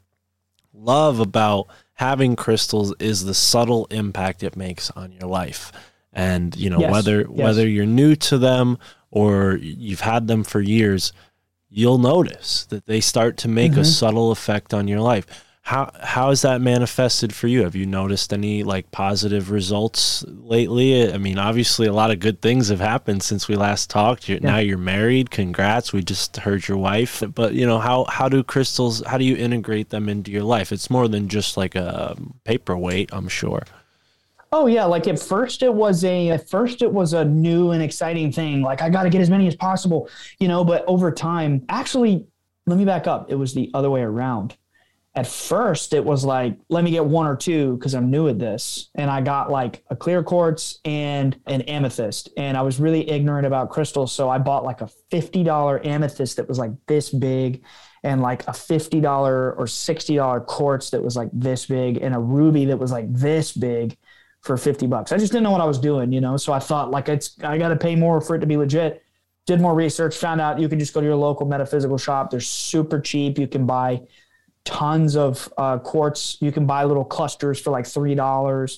love about having crystals is the subtle impact it makes on your life. And you know, Yes, whether yes. whether you're new to them or you've had them for years, you'll notice that they start to make Mm-hmm. a subtle effect on your life. How how has that manifested for you? Have you noticed any like positive results lately? I mean, obviously a lot of good things have happened since we last talked. You're, Now you're married. Congrats. We just heard your wife. But you know, how how do crystals how do you integrate them into your life? It's more than just like a paperweight, I'm sure. Oh yeah, like at first it was a at first it was a new and exciting thing. Like I got to get as many as possible, you know. But over time, actually, let me back up. It was the other way around. At first, it was like let me get one or two because I'm new at this, and I got like a clear quartz and an amethyst, and I was really ignorant about crystals, so I bought like a fifty dollar amethyst that was like this big. And like a $50 or $60 quartz that was like this big, and a ruby that was like this big for 50 bucks. I just didn't know what I was doing, you know? So I thought like it's, I got to pay more for it to be legit. Did more research, found out you can just go to your local metaphysical shop. They're super cheap. You can buy tons of uh, quartz. You can buy little clusters for like $3.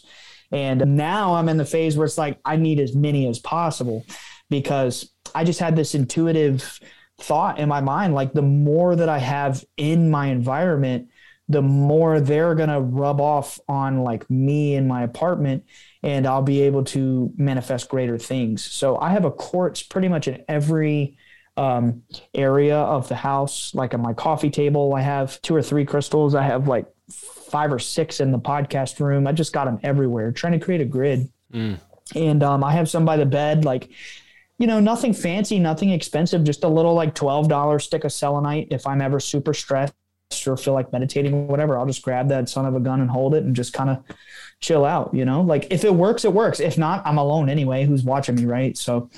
And now I'm in the phase where it's like, I need as many as possible because I just had this intuitive thought in my mind like the more that I have in my environment, the more they're going to rub off on like me in my apartment and I'll be able to manifest greater things. So I have a quartz pretty much in every um, area of the house. Like on my coffee table, I have two or three crystals. I have like five or six in the podcast room. I just got them everywhere, trying to create a grid. And um, I have some by the bed, like, you know, nothing fancy, nothing expensive, just a little like $12 stick of selenite. If I'm ever super stressed or feel like meditating or whatever, I'll just grab that son of a gun and hold it and just kind of chill out, you know? Like if it works, it works. If not, I'm alone anyway, who's watching me, right? So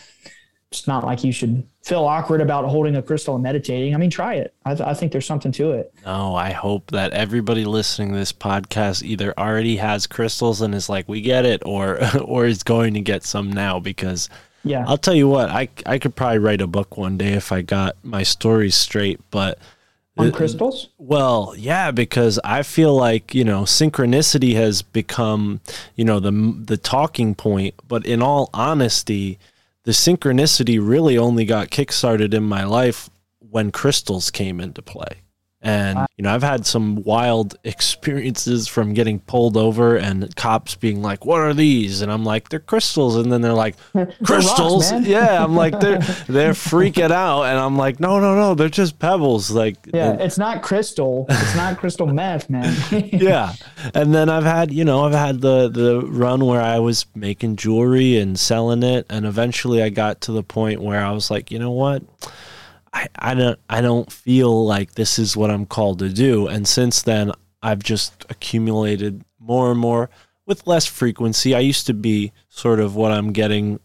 it's not like you should feel awkward about holding a crystal and meditating. I mean, try it. I, I think there's something to it. No, I hope that everybody listening to this podcast either already has crystals and is like, we get it, or or is going to get some now because Yeah. I'll tell you what, I I could probably write a book one day if I got my stories straight, but On crystals? well, yeah, because I feel like you know synchronicity has become you know the the talking point. But in all honesty, the synchronicity really only got kickstarted in my life when crystals came into play. And you know, I've had some wild experiences from getting pulled over and cops being like, "What are these?" And I'm like, "They're crystals." And then they're like, "Crystals?" man. yeah, I'm like, they're they're freaking out, and I'm like, "No, no, no, they're just pebbles." Like, Yeah, and- it's not crystal. It's not crystal meth, man. yeah and then i've had you know i've had the the run where i was making jewelry and selling it and eventually i got to the point where i was like you know what i i don't i don't feel like this is what i'm called to do. And since then i've just accumulated more and more with less frequency. I used to be sort of what i'm getting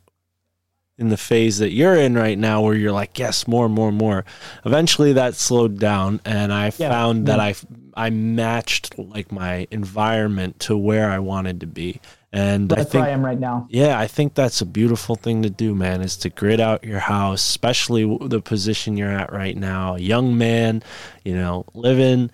in the phase that you're in right now where you're like yes more and more and more. Eventually that slowed down and i Yeah, found that mm-hmm. i i matched like my environment to where i wanted to be and i think where I am right now. yeah i think that's a beautiful thing to do man is to grid out your house especially the position you're at right now a young man you know living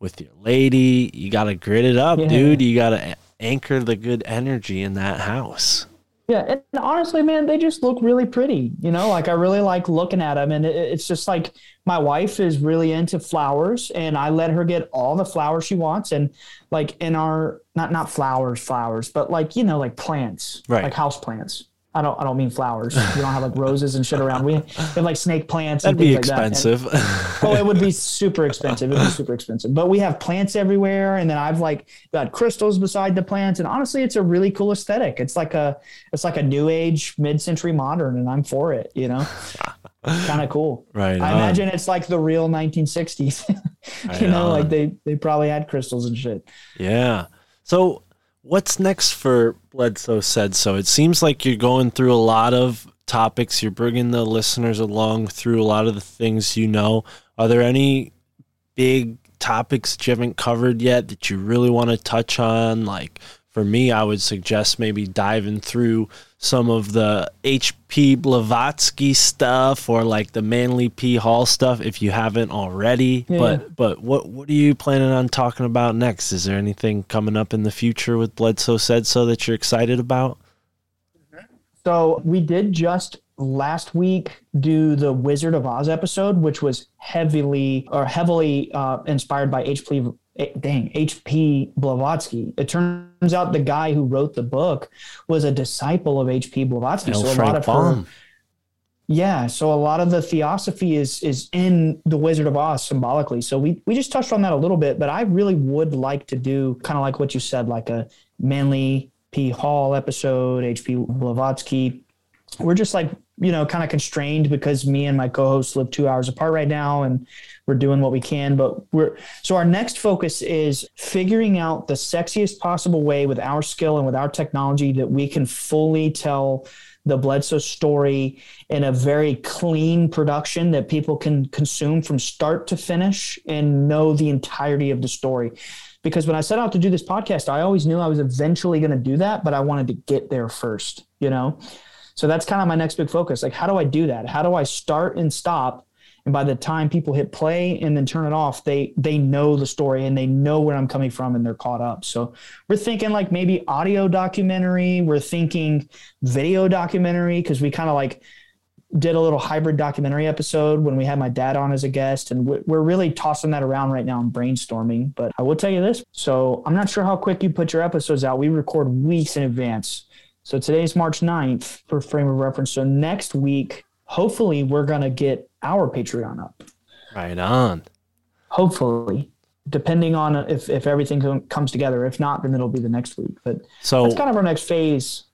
with your lady you got to grid it up Yeah. dude you got to anchor the good energy in that house Yeah, and honestly, man, they just look really pretty. You know, like I really like looking at them, and it, it's just like my wife is really into flowers, and I let her get all the flowers she wants, and like in our not not flowers, flowers, but like you know, like plants, Right. like house plants. I don't I don't mean flowers. We don't have like roses and shit around. We have like snake plants. that'd and be things like that. And- expensive oh, it would be super expensive. It would be super expensive. But we have plants everywhere, and then I've like got crystals beside the plants, and honestly, it's a really cool aesthetic. It's like a it's like a new age, mid century modern, and I'm for it. You know, kind of cool. Right I on. imagine it's like the real 1960s. you Right know, on. like they they probably had crystals and shit. Yeah. So, what's next for Bledsoe Said So? It seems like you're going through a lot of topics. You're bringing the listeners along through a lot of the things you know. Are there any big topics that you haven't covered yet that you really want to touch on? Like, for me, I would suggest maybe diving through some of the HP Blavatsky stuff or like the Manly P Hall stuff if you haven't already. Yeah. But but what what are you planning on talking about next? Is there anything coming up in the future with Bledsoe Said So that you're excited about? So we did just last week do the Wizard of Oz episode, which was heavily or heavily uh, inspired by HP. Eh, Dang, H.P. Blavatsky. It turns out the guy who wrote the book was a disciple of H.P. Blavatsky. L. so a lot Frank of her, yeah. So a lot of the theosophy is is in the Wizard of Oz symbolically. So we we just touched on that a little bit, but I really would like to do kind of like what you said, like a manly P. Hall episode, H.P. Blavatsky. We're just like, you know, kind of constrained because me and my co-hosts live two hours apart right now and we're doing what we can. But we're so our next focus is figuring out the sexiest possible way with our skill and with our technology that we can fully tell the Bledsoe story in a very clean production that people can consume from start to finish and know the entirety of the story. Because when I set out to do this podcast, I always knew I was eventually going to do that, but I wanted to get there first, you know? So that's kind of my next big focus. Like, how do I do that? How do I start and stop? And by the time people hit play and then turn it off they they know the story and they know where i'm coming from and they're caught up. So we're thinking like maybe audio documentary. We're thinking video documentary because we kind of like did a little hybrid documentary episode when we had my dad on as a guest. And we're really tossing that around right now and brainstorming. But i will tell you this. So i'm not sure how quick you put your episodes out. We record weeks in advance so today's march 9th for frame of reference so next week hopefully we're going to get our Patreon up. Right on. Hopefully, depending on if, if everything comes together. If not, then it'll be the next week. But So that's kind of our next phase.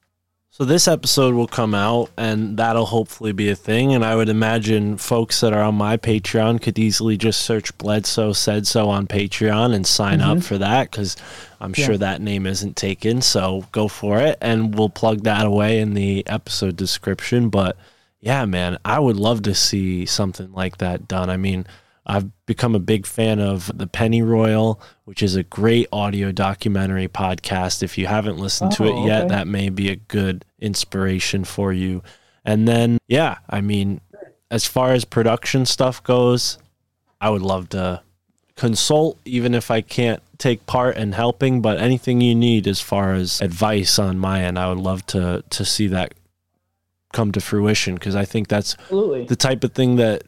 So this episode will come out and that'll hopefully be a thing. And I would imagine folks that are on my Patreon could easily just search Bledsoe said so on Patreon and sign up mm-hmm. for that because I'm Yeah. sure that name isn't taken. So go for it. And we'll plug that away in the episode description. But yeah, man, I would love to see something like that done. I mean, I've become a big fan of The Penny Royal, which is a great audio documentary podcast. If you haven't listened to it Oh, yet, okay. that may be a good inspiration for you. And then, yeah, I mean, as far as production stuff goes, I would love to consult, even if I can't take part in helping. But anything you need as far as advice on my end, I would love to to see that come to fruition because I think that's Absolutely. the type of thing that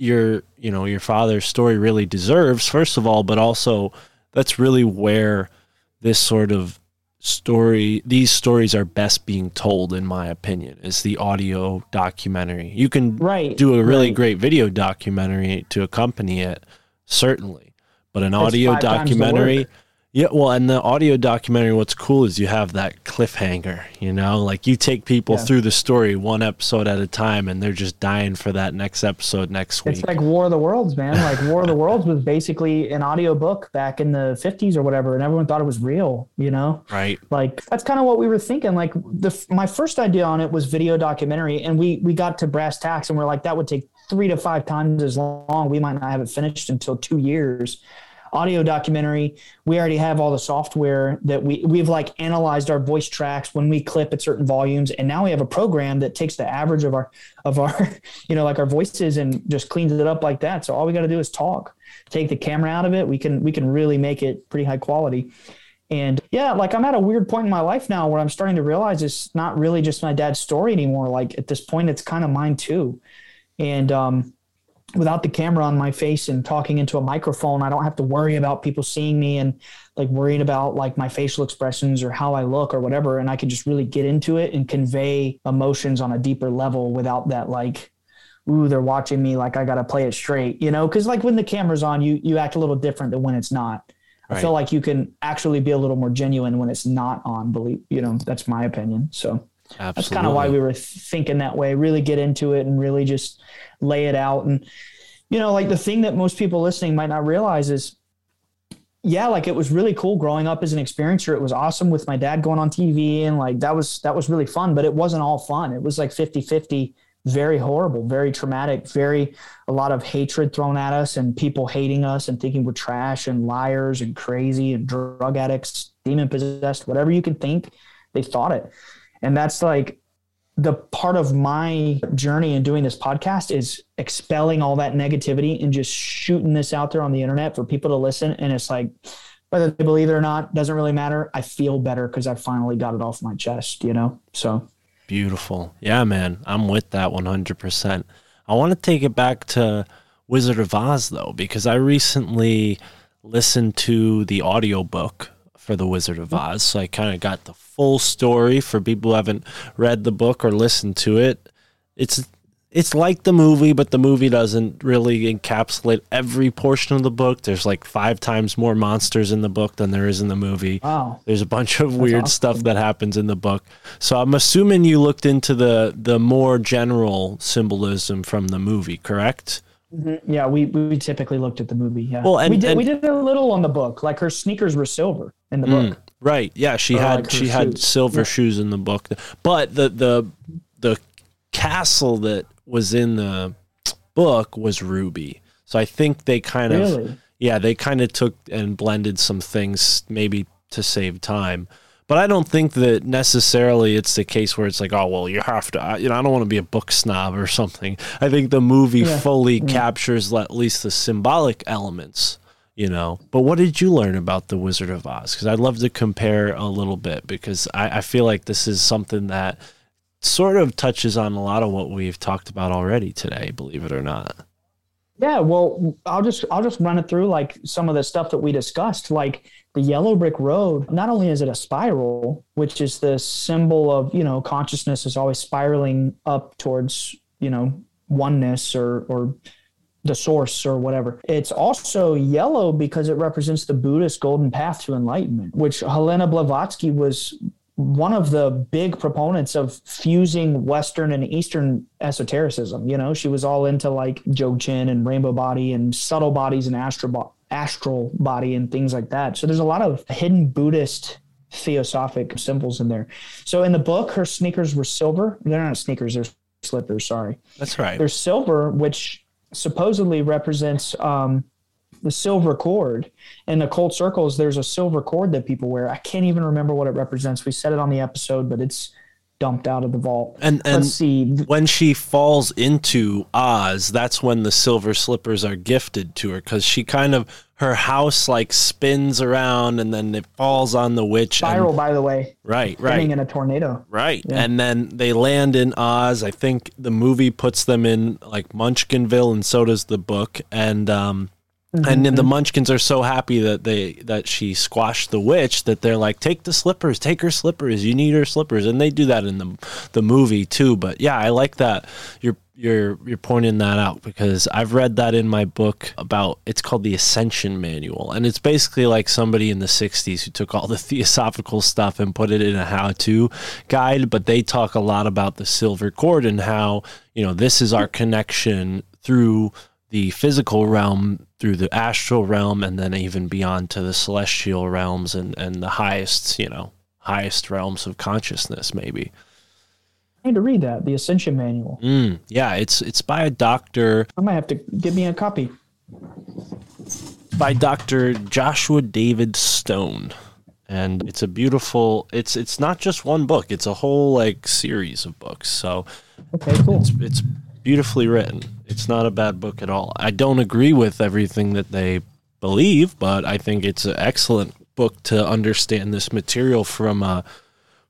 your you know your father's story really deserves first of all but also that's really where this sort of story these stories are best being told in my opinion is the audio documentary you can Right. do a really right. great video documentary to accompany it certainly but an audio five times the documentary. Yeah well and the audio documentary what's cool is you have that cliffhanger you know like you take people Yeah. through the story one episode at a time and they're just dying for that next episode next week It's like War of the Worlds, man. Like War of the Worlds was basically an audio book back in the 50s or whatever, and everyone thought it was real, you know? right like that's kind of what we were thinking like the my first idea on it was video documentary and we we got to brass tacks and we're like that would take three to five times as long we might not have it finished until two years audio documentary we already have all the software that we we've like analyzed our voice tracks when we clip at certain volumes and now we have a program that takes the average of our of our you know like our voices and just cleans it up like that so all we got to do is talk take the camera out of it we can we can really make it pretty high quality and yeah, like I'm at a weird point in my life now where I'm starting to realize it's not really just my dad's story anymore. Like at this point, it's kind of mine too. And um, without the camera on my face and talking into a microphone, I don't have to worry about people seeing me and like worrying about like my facial expressions or how I look or whatever. And I can just really get into it and convey emotions on a deeper level without that like, ooh, they're watching me like I got to play it straight, you know? Because like when the camera's on, you you act a little different than when it's not. I feel like you can actually be a little more genuine when it's not on. Believe you know that's my opinion. So absolutely that's kind of why we were thinking that way. Really get into it and really just lay it out. And you know, like the thing that most people listening might not realize is, yeah, like it was really cool growing up as an experiencer. It was awesome with my dad going on TV and like that was that was really fun. But it wasn't all fun. It was like 50-50 very horrible, very traumatic, very a lot of hatred thrown at us and people hating us and thinking we're trash and liars and crazy and drug addicts, demon possessed, whatever you can think, they thought it. And that's like the part of my journey in doing this podcast is expelling all that negativity and just shooting this out there on the internet for people to listen. And it's like, whether they believe it or not, doesn't really matter. I feel better because I finally got it off my chest, you know? So Beautiful. Yeah, man. I'm with that 100%. I want to take it back to Wizard of Oz, though, because I recently listened to the audiobook for The Wizard of mm-hmm. Oz. So I kind of got the full story for people who haven't read the book or listened to it. It's it's like the movie, but the movie doesn't really encapsulate every portion of the book. There's like five times more monsters in the book than there is in the movie. Wow. There's a bunch of weird awesome. stuff that happens in the book. So I'm assuming you looked into the the more general symbolism from the movie, correct? Mm-hmm. Yeah, we, we typically looked at the movie. Yeah. Well, and- we did and- we did a little on the book. Like her sneakers were silver in the book. Mm, right. Yeah, she Or had like she had shoes. silver shoes in the book. But the the the castle that was in the book was ruby. So I think they kind of yeah, they kind of took and blended some things maybe to save time. But I don't think that necessarily it's the case where it's like, oh well, you have to. I- You know, I don't want to be a book snob or something. I think the movie Yeah. fully captures at least the symbolic elements. You know, but what did you learn about the Wizard of Oz? Because I'd love to compare a little bit because I, I feel like this is something that sort of touches on a lot of what we've talked about already today. Believe it or not. Yeah, well, I'll just I'll just run it through like some of the stuff that we discussed. Like the yellow brick road, not only is it a spiral, which is the symbol of, you know, consciousness is always spiraling up towards, you know, oneness or or the source or whatever. It's also yellow because it represents the Buddhist golden path to enlightenment, which Helena Blavatsky was one of the big proponents of fusing Western and Eastern esotericism. You know, she was all into like Dzogchen and rainbow body and subtle bodies and astral, astral body and things like that. So there's a lot of hidden Buddhist theosophic symbols in there. So in the book, her sneakers were silver. They're not sneakers, they're slippers, sorry. That's right. They're silver, which supposedly represents um, the silver cord. In the occult circles, there's a silver cord that people wear. I can't even remember what it represents. We said it on the episode, but it's dumped out of the vault. And and Let's see. when she falls into Oz, that's when the silver slippers are gifted to her because she kind of her house like spins around and then it falls on the witch. and- Spiral, by the way, right, spinning right, in a tornado. right. And then they land in Oz. I think the movie puts them in like Munchkinville, and so does the book. And um, Mm-hmm, and then the mm-hmm. Munchkins are so happy that they that she squashed the witch that they're like, take the slippers, take her slippers. You need her slippers, and they do that in the the movie too. But yeah, I like that you're you're you're pointing that out because I've read that in my book about it's called the Ascension Manual, and it's basically like somebody in the '60s who took all the theosophical stuff and put it in a how-to guide. But they talk a lot about the silver cord and how you know this is our connection through the physical realm through the astral realm and then even beyond to the celestial realms and, and the highest, you know, highest realms of consciousness maybe. I need to read that, the Ascension Manual. Mm, yeah, it's it's by a doctor I might have to give me a copy. by Dr. Joshua David Stone. And it's a beautiful it's it's not just one book, it's a whole like series of books. So Okay, cool. it's it's beautifully written. It's not a bad book at all. I don't agree with everything that they believe, but I think it's an excellent book to understand this material from a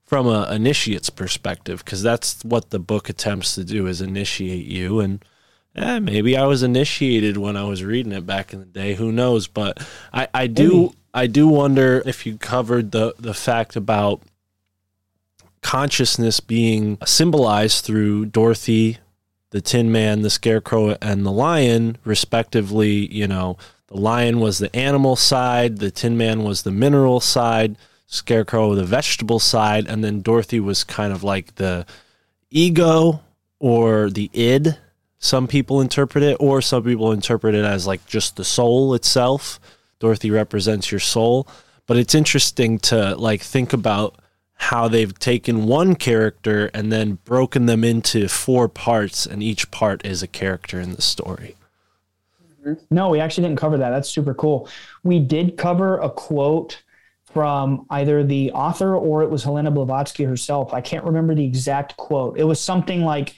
from a initiate's perspective because that's what the book attempts to do is initiate you and eh, maybe I was initiated when I was reading it back in the day. Who knows? But I, I do. I do wonder if you covered the the fact about consciousness being symbolized through Dorothy, the Tin Man, the Scarecrow, and the Lion, respectively. You know, the Lion was the animal side, the Tin Man was the mineral side, Scarecrow the vegetable side, and then Dorothy was kind of like the ego or the id. Some people interpret it, or some people interpret it as like just the soul itself. Dorothy represents your soul, but it's interesting to like think about how they've taken one character and then broken them into four parts, and each part is a character in the story. No, we actually didn't cover that. That's super cool. We did cover a quote from either the author or it was Helena Blavatsky herself. I can't remember the exact quote. It was something like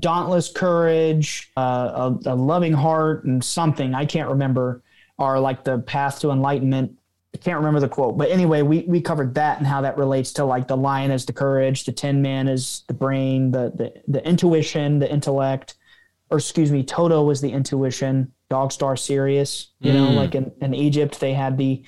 dauntless courage, uh, a, a loving heart, and something I can't remember are like the path to enlightenment. I can't remember the quote, but anyway, we we covered that and how that relates to like the lion as the courage, the tin man is the brain, the the the intuition, the intellect, or excuse me, Toto was the intuition, Dog Star Sirius. You know, Mm. like in, in Egypt they had the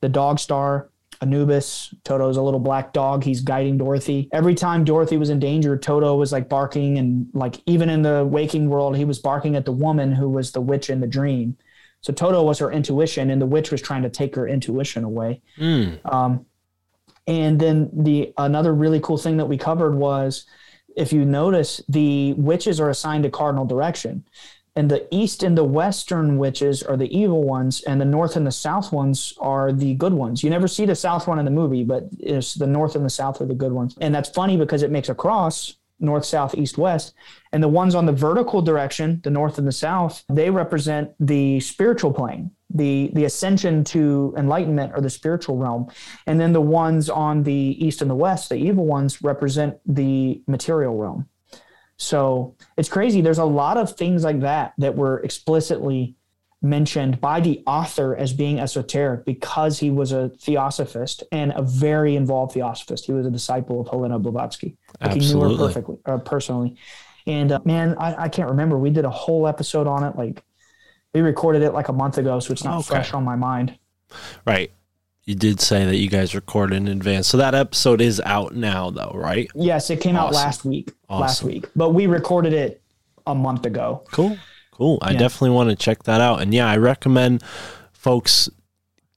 the Dog Star. Anubis. Toto's a little black dog. He's guiding Dorothy. Every time Dorothy was in danger, Toto was like barking and like even in the waking world, he was barking at the woman who was the witch in the dream. So Toto was her intuition, and the witch was trying to take her intuition away. Mm. Um, and then the another really cool thing that we covered was, if you notice, the witches are assigned a cardinal direction, and the east and the western witches are the evil ones, and the north and the south ones are the good ones. You never see the south one in the movie, but it's the north and the south are the good ones, and that's funny because it makes a cross north, south, east, west. And the ones on the vertical direction, the north and the south, they represent the spiritual plane, the the ascension to enlightenment or the spiritual realm. And then the ones on the east and the west, the evil ones, represent the material realm. So it's crazy. There's a lot of things like that that were explicitly mentioned by the author as being esoteric because he was a theosophist and a very involved theosophist. He was a disciple of Helena Blavatsky. Like he knew her perfectly, uh, personally. And uh, man, I, I can't remember. We did a whole episode on it. Like we recorded it like a month ago, so it's not Okay. fresh on my mind. Right. You did say that you guys recorded in advance. So that episode is out now, though, right? Yes, it came out last week. Last week, but we recorded it a month ago. Cool. Cool. I Yeah. definitely want to check that out. And yeah, I recommend folks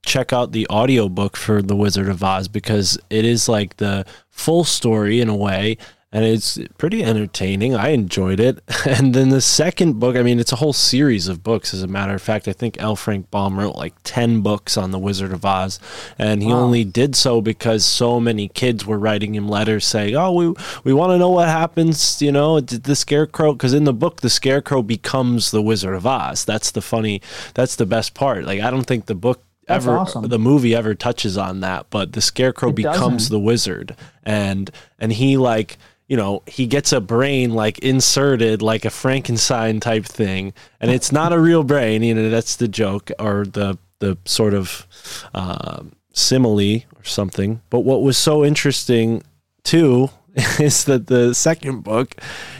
check out the audiobook for The Wizard of Oz because it is like the full story in a way and it's pretty entertaining. I enjoyed it. And then the second book, I mean, it's a whole series of books. As a matter of fact, I think L. Frank Baum wrote like 10 books on The Wizard of Oz. And he Wow. only did so because so many kids were writing him letters saying, oh, we, we want to know what happens, you know, did the Scarecrow, because in the book, the Scarecrow becomes the Wizard of Oz. That's the funny, that's the best part. Like, I don't think the book That's ever awesome. the movie ever touches on that but the scarecrow It becomes doesn't. the wizard and and he like you know he gets a brain like inserted like a frankenstein type thing and it's not a real brain you know that's the joke or the the sort of uh, simile or something. But what was so interesting too is that the second book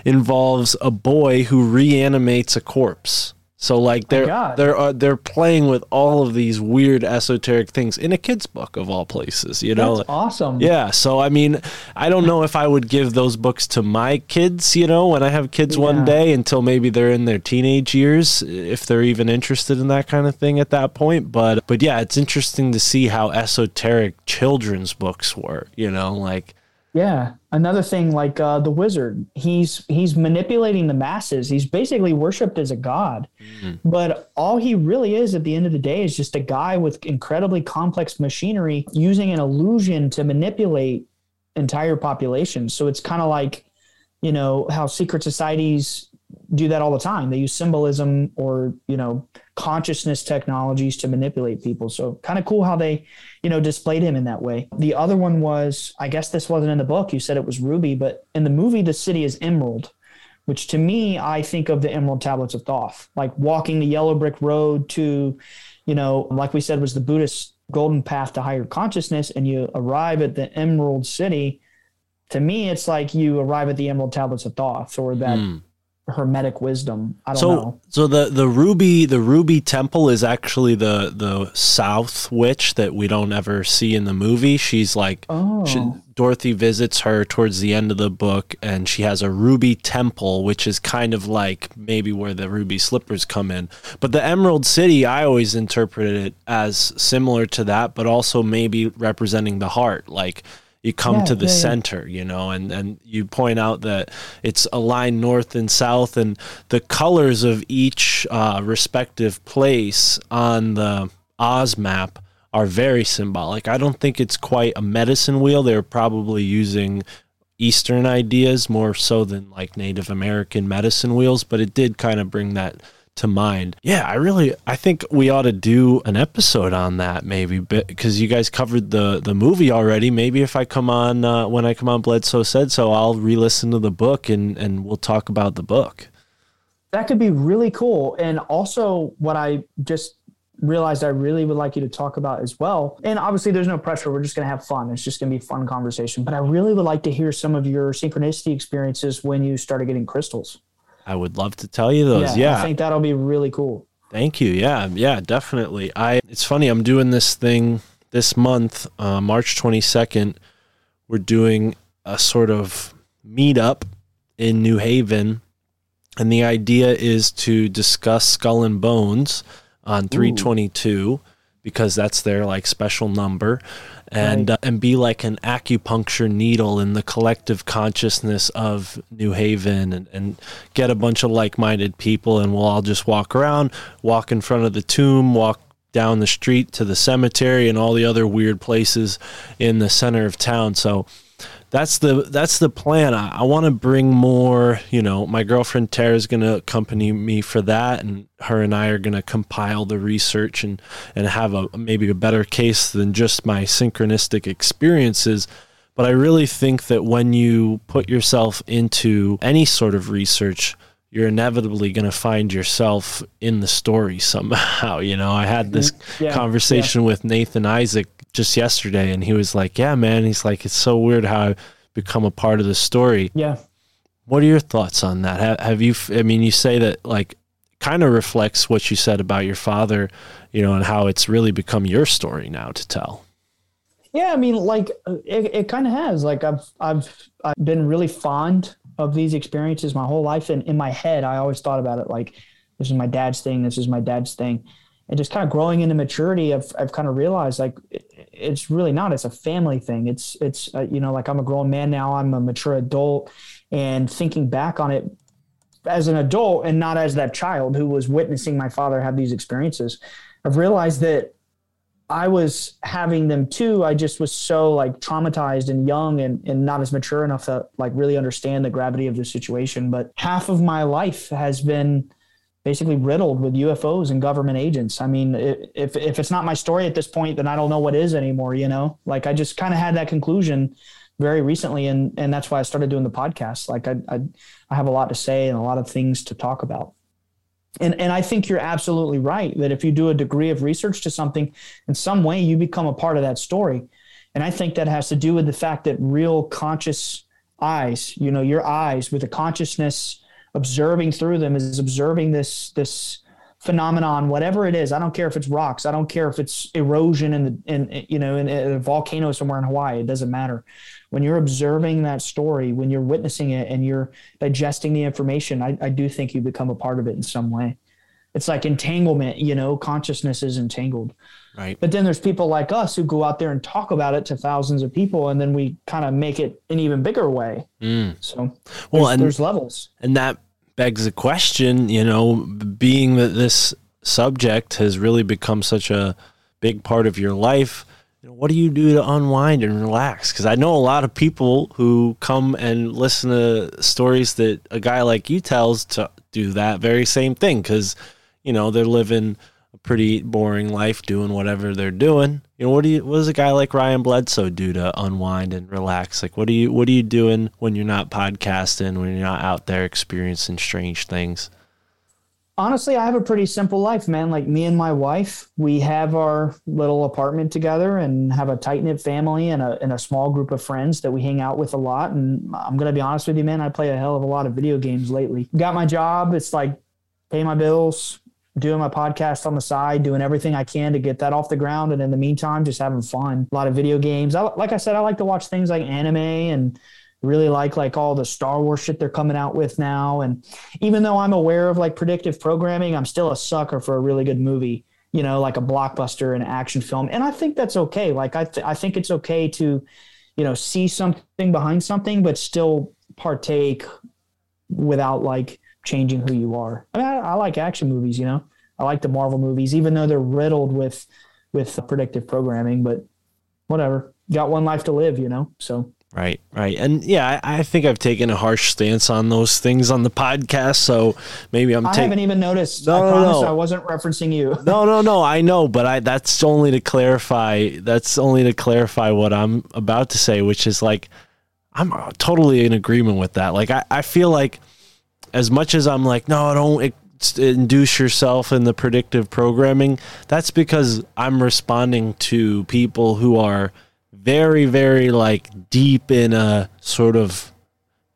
involves a boy who reanimates a corpse so like they're they're uh, they're playing with all of these weird esoteric things in a kid's book of all places you know? That's awesome. yeah so i mean i don't know if i would give those books to my kids you know when i have kids one day until maybe they're in their teenage years if they're even interested in that kind of thing at that point but but yeah it's interesting to see how esoteric children's books were you know like Yeah. Another thing like uh, the wizard, he's he's manipulating the masses. He's basically worshipped as a god. But all he really is at the end of the day is just a guy with incredibly complex machinery using an illusion to manipulate entire populations. So it's kind of like, you know, how secret societies do that all the time. They use symbolism or, you know, consciousness technologies to manipulate people. So kind of cool how they, you know, displayed him in that way. The other one was, I guess this wasn't in the book. You said it was Ruby, but in the movie, the city is Emerald, which to me, I think of the Emerald Tablets of Thoth, like walking the yellow brick road to, you know, like we said, was the Buddhist golden path to higher consciousness, and you arrive at the Emerald City. To me, it's like you arrive at the Emerald Tablets of Thoth or that hmm. Hermetic wisdom. I don't so know. so the the ruby the ruby temple is actually the the south witch that we don't ever see in the movie she's like Oh, she, dorothy visits her towards the end of the book and she has a ruby temple which is kind of like maybe where the ruby slippers come in but the emerald city i always interpreted it as similar to that but also maybe representing the heart like you come Yeah, to the yeah, yeah. center you know and and you point out that it's aligned north and south and the colors of each uh, respective place on the oz map are very symbolic i don't think it's quite a medicine wheel they're probably using eastern ideas more so than like native american medicine wheels but it did kind of bring that to mind yeah i really i think we ought to do an episode on that maybe because you guys covered the the movie already maybe if i come on uh, when i come on bledsoe said so i'll re-listen to the book and and we'll talk about the book that could be really cool. And also, what I just realized I really would like you to talk about as well. And obviously, there's no pressure. We're just going to have fun. It's just going to be fun conversation. But I really would like to hear some of your synchronicity experiences when you started getting crystals. I would love to tell you those yeah, I think that'll be really cool. Thank you. Yeah, yeah, definitely. I it's funny, I'm doing this thing this month, uh, March 22nd, we're doing a sort of meetup in New Haven. And the idea is to discuss Skull and Bones on 322 because that's their like special number and uh, and be like an acupuncture needle in the collective consciousness of New Haven and, and get a bunch of like-minded people and we'll all just walk around, walk in front of the tomb, walk down the street to the cemetery and all the other weird places in the center of town. So that's the that's the plan. I, I want to bring more. You know, my girlfriend Tara is going to accompany me for that, and her and I are going to compile the research and and have a maybe a better case than just my synchronistic experiences. But I really think that when you put yourself into any sort of research, you're inevitably going to find yourself in the story somehow. You know, I had this mm-hmm. Yeah, conversation with Nathan Isaac just yesterday, and he was like, "Yeah, man," he's like, "It's so weird how I've become a part of the story." Yeah. What are your thoughts on that? Have, have you? I mean, you say that like kind of reflects what you said about your father, you know, and how it's really become your story now to tell. Yeah, I mean, like uh, it, it kind of has. Like I've I've I've been really fond of these experiences my whole life, and in my head, I always thought about it like this is my dad's thing, this is my dad's thing, and just kind of growing into maturity, I've I've kind of realized like it, it's really not. It's a family thing. It's it's uh, you know like I'm a grown man now. I'm a mature adult, and thinking back on it as an adult and not as that child who was witnessing my father have these experiences, I've realized that I was having them too. I just was so like traumatized and young and, and not as mature enough to like really understand the gravity of the situation. But half of my life has been basically riddled with UFOs and government agents. I mean, if, if it's not my story at this point, then I don't know what is anymore, you know, like I just kind of had that conclusion very recently. And, and that's why I started doing the podcast. Like I, I, I have a lot to say and a lot of things to talk about. And, and I think you're absolutely right that if you do a degree of research to something, in some way you become a part of that story. And I think that has to do with the fact that real conscious eyes, you know, your eyes with a consciousness observing through them is observing this this phenomenon, whatever it is. I don't care if it's rocks. I don't care if it's erosion in the in you know in a volcano somewhere in Hawaii. It doesn't matter. When you're observing that story, when you're witnessing it, and you're digesting the information, I, I do think you become a part of it in some way. It's like entanglement, you know, consciousness is entangled. Right. But then there's people like us who go out there and talk about it to thousands of people, and then we kind of make it an even bigger way. Mm. So Well, there's, and there's levels. and that begs the question, you know, being that this subject has really become such a big part of your life, you know, what do you do to unwind and relax? Because I know a lot of people who come and listen to stories that a guy like you tells to do that very same thing because, you know, they're living pretty boring life doing whatever they're doing. You know, what do you what does a guy like Ryan Bledsoe do to unwind and relax? Like what do you what are you doing when you're not podcasting, when you're not out there experiencing strange things? Honestly, I have a pretty simple life, man. Like me and my wife, we have our little apartment together and have a tight knit family and a, and a small group of friends that we hang out with a lot. And I'm going to be honest with you, man, I play a hell of a lot of video games lately. Got my job. It's like pay my bills, doing my podcast on the side, doing everything I can to get that off the ground. And in the meantime, just having fun. A lot of video games. I, like I said, I like to watch things like anime and really like like all the Star Wars shit they're coming out with now. And even though I'm aware of like predictive programming, I'm still a sucker for a really good movie. You know, like a blockbuster and action film, and I think that's okay. Like I, th- I think it's okay to, you know, see something behind something, but still partake without like changing who you are. I mean, I, I like action movies. You know, I like the Marvel movies, even though they're riddled with with predictive programming. But whatever, got one life to live. You know, so Right, right. And yeah, I, I think I've taken a harsh stance on those things on the podcast. So maybe I'm I haven't even noticed. No, I no, promise no. I wasn't referencing you. No, no, no. I know, but I that's only to clarify. That's only to clarify what I'm about to say, which is like I'm totally in agreement with that. Like I, I feel like as much as I'm like, no, don't induce yourself in the predictive programming. That's because I'm responding to people who are very, very like deep in a sort of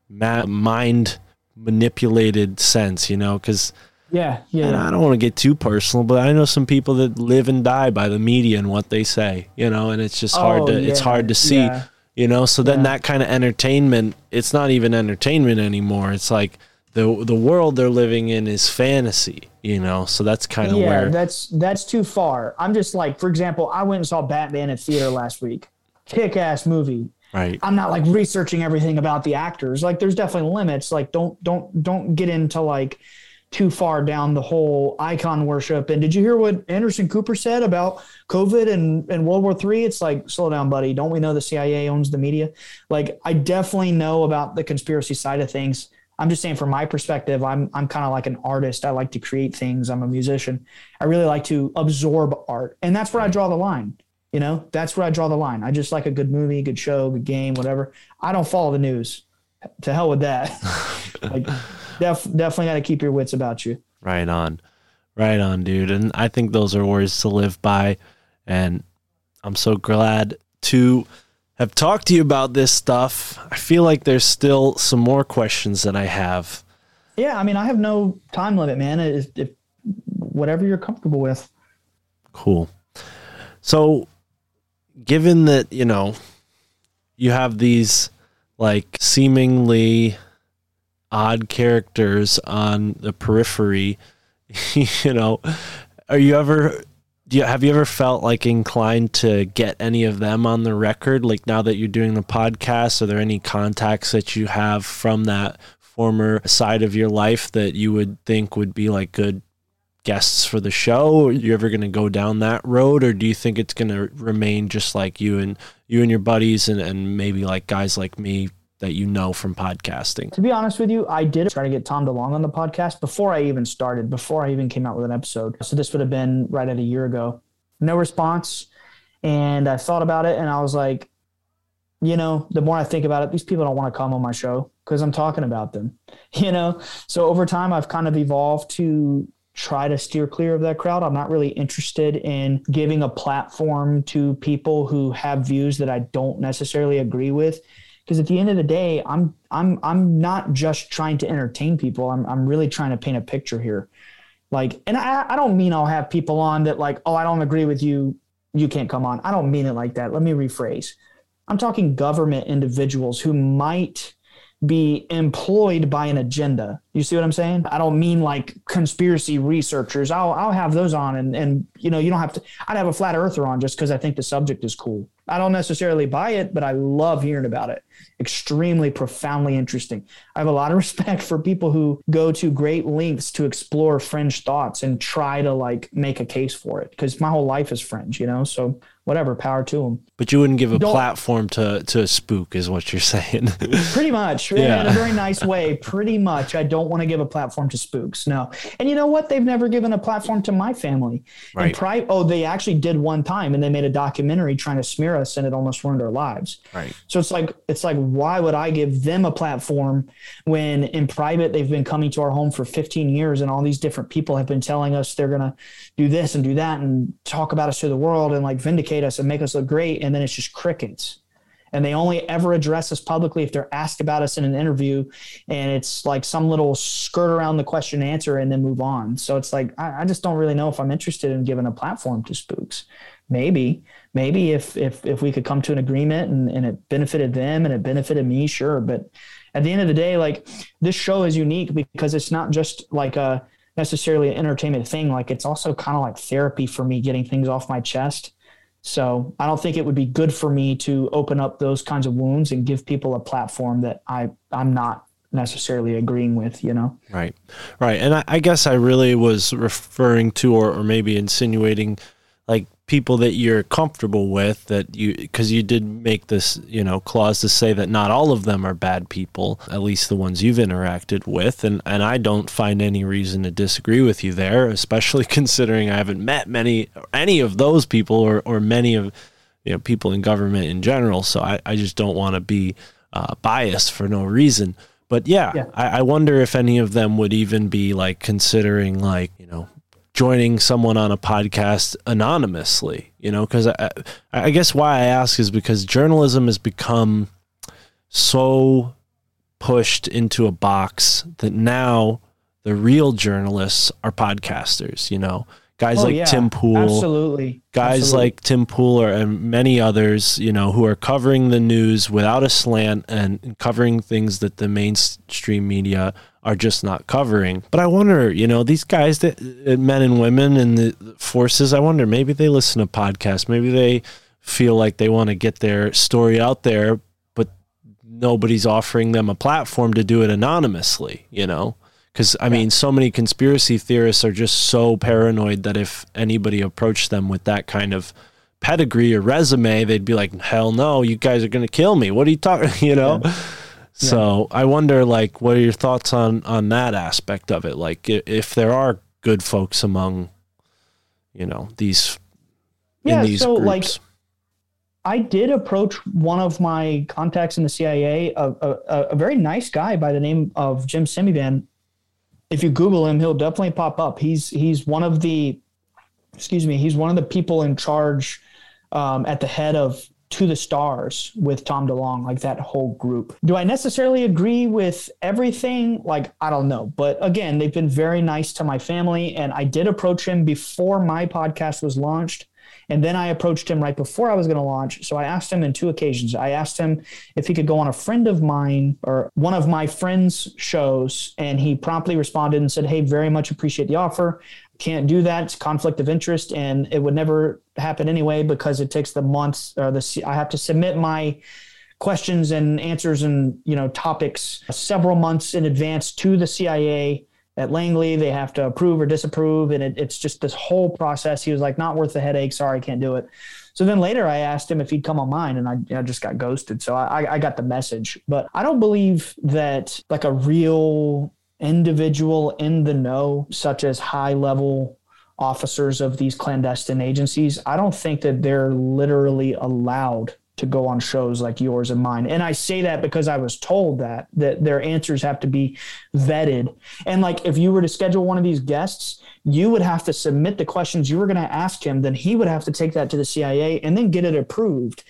ma- mind manipulated sense, you know, because Yeah, yeah. And I don't want to get too personal, but I know some people that live and die by the media and what they say, you know, and it's just hard Oh, to it's hard to see, yeah. you know. So then Yeah. that kind of entertainment, it's not even entertainment anymore. It's like the the world they're living in is fantasy, you know. So that's kind of yeah, where that's that's too far. I'm just like, for example, I went and saw Batman at theater last week. Kick ass movie. right. I'm not like researching everything about the actors. Like there's definitely limits. Like don't don't don't get into like too far down the whole icon worship. And did you hear what Anderson Cooper said about COVID and, and World War Three? It's like, slow down, buddy. Don't we know the CIA owns the media? Like I definitely know about the conspiracy side of things. I'm just saying from my perspective, I'm I'm kind of like an artist. I like to create things. I'm a musician. I really like to absorb art. And that's where I draw the line. You know, that's where I draw the line. I just like a good movie, good show, good game, whatever. I don't follow the news. To hell with that. like, def, definitely got to keep your wits about you. Right on. Right on, dude. And I think those are words to live by. And I'm so glad to have talked to you about this stuff. I feel like there's still some more questions that I have. Yeah, I mean, I have no time limit, man. If, whatever you're comfortable with. Cool. So, given that, you know, you have these like seemingly odd characters on the periphery, you know, are you ever do you have you ever felt like inclined to get any of them on the record like now that you're doing the podcast are there any contacts that you have from that former side of your life that you would think would be like good guests for the show? Are you ever going to go down that road, or do you think it's going to remain just like you and you and your buddies, and, and maybe like guys like me that you know from podcasting? To be honest with you, I did try to get Tom DeLonge on the podcast before I even started, before I even came out with an episode. So this would have been right at a year ago. No response. And I thought about it and I was like, you know, the more I think about it, these people don't want to come on my show because I'm talking about them, you know? So over time, I've kind of evolved to try to steer clear of that crowd. I'm not really interested in giving a platform to people who have views that I don't necessarily agree with because at the end of the day i'm i'm i'm not just trying to entertain people. I'm, I'm really trying to paint a picture here. Like and I, I don't mean i'll have people on that like oh i don't agree with you. You can't come on. I don't mean it like that. Let me rephrase. I'm talking government individuals who might be employed by an agenda. You see what i'm saying? I don't mean like conspiracy researchers. I'll i'll have those on and and you know you don't have to i'd have a flat earther on just because i think the subject is cool i don't necessarily buy it but i love hearing about it extremely profoundly interesting. I have a lot of respect for people who go to great lengths to explore fringe thoughts and try to like make a case for it because my whole life is fringe, you know? So whatever, power to them. But you wouldn't give a Don't- platform to to a spook, is what you're saying. Pretty much, Yeah. in a very nice way. Pretty much, I don't want to give a platform to spooks. No, and you know what? They've never given a platform to my family. Right. And pri- oh, they actually did one time, and they made a documentary trying to smear us, and it almost ruined our lives. right. So it's like it's like why would I give them a platform when in private they've been coming to our home for 15 years and all these different people have been telling us they're gonna do this and do that and talk about us to the world and like vindicate us and make us look great and then it's just crickets. And they only ever address us publicly if they're asked about us in an interview, and it's like some little skirt around the question and answer and then move on. So it's like I, I just don't really know if I'm interested in giving a platform to spooks maybe maybe if if if we could come to an agreement and, and it benefited them and it benefited me sure but at the end of the day like this show is unique because it's not just like a necessarily an entertainment thing like it's also kind of like therapy for me getting things off my chest so i don't think it would be good for me to open up those kinds of wounds and give people a platform that i i'm not necessarily agreeing with you know? Right, right, and I, I guess I really was referring to, or, or maybe insinuating, people that you're comfortable with that you, because you did make this, you know, clause to say that not all of them are bad people, at least the ones you've interacted with, and and I don't find any reason to disagree with you there, especially considering I haven't met many, any of those people, or or many of, you know, people in government in general. So I I just don't want to be uh, biased for no reason. But yeah, Yeah. I, I wonder if any of them would even be like considering like you know joining someone on a podcast anonymously. You know, because I, I guess why I ask is because journalism has become so pushed into a box that now the real journalists are podcasters. You know, guys Oh, like yeah, Tim Pool, Absolutely. guys Absolutely. like Tim Pool or, and many others, you know, who are covering the news without a slant and covering things that the mainstream media are just not covering. But I wonder, you know, these guys that uh, men and women in the forces, I wonder maybe they listen to podcasts, maybe they feel like they want to get their story out there, but nobody's offering them a platform to do it anonymously, you know? Because, I mean, so many conspiracy theorists are just so paranoid that if anybody approached them with that kind of pedigree or resume, they'd be like, hell no, you guys are going to kill me. What are you talking, you know? So I wonder, like, what are your thoughts on on that aspect of it? Like, if there are good folks among, you know, these Yeah, in these so, like. I did approach one of my contacts in the CIA, a, a, a very nice guy by the name of Jim Semivan. If you Google him, he'll definitely pop up. He's he's one of the, excuse me, he's one of the people in charge um, at the head of To the Stars with Tom DeLonge, like that whole group. Do I necessarily agree with everything? Like I don't know, but again, they've been very nice to my family, and I did approach him before my podcast was launched. And then I approached him right before I was going to launch. So I asked him in two occasions. I asked him if he could go on a friend of mine or one of my friends' shows. And he promptly responded and said, Hey, very much appreciate the offer. Can't do that. It's conflict of interest. And it would never happen anyway because it takes the months or the, I have to submit my questions and answers and, you know, topics several months in advance to the CIA at Langley. They have to approve or disapprove, and it, it's just this whole process. He was like, "Not worth the headache. Sorry, I can't do it." So then later, I asked him if he'd come on mine, and I, I just got ghosted. So I, I got the message, but I don't believe that like a real individual in the know, such as high level officers of these clandestine agencies, I don't think that they're literally allowed to go on shows like yours and mine. And I say that because I was told that that their answers have to be vetted. And like if you were to schedule one of these guests, you would have to submit the questions you were going to ask him, then he would have to take that to the CIA and then get it approved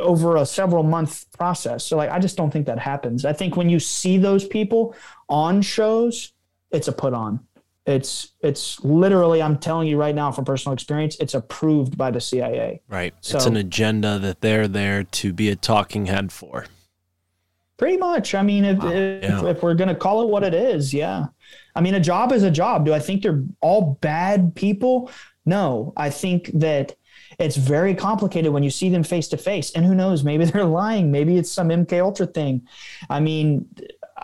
over a several month process. So like I just don't think that happens. I think when you see those people on shows, it's a put on. It's it's literally I'm telling you right now from personal experience, it's approved by the CIA. Right. it's an agenda that they're there to be a talking head for. Pretty much. I mean, if, Wow, if, yeah. if we're going to call it what it is, yeah. I mean, a job is a job. Do I think they're all bad people? No. I think that it's very complicated when you see them face to face. And who knows? Maybe they're lying. Maybe it's some MK Ultra thing. I mean,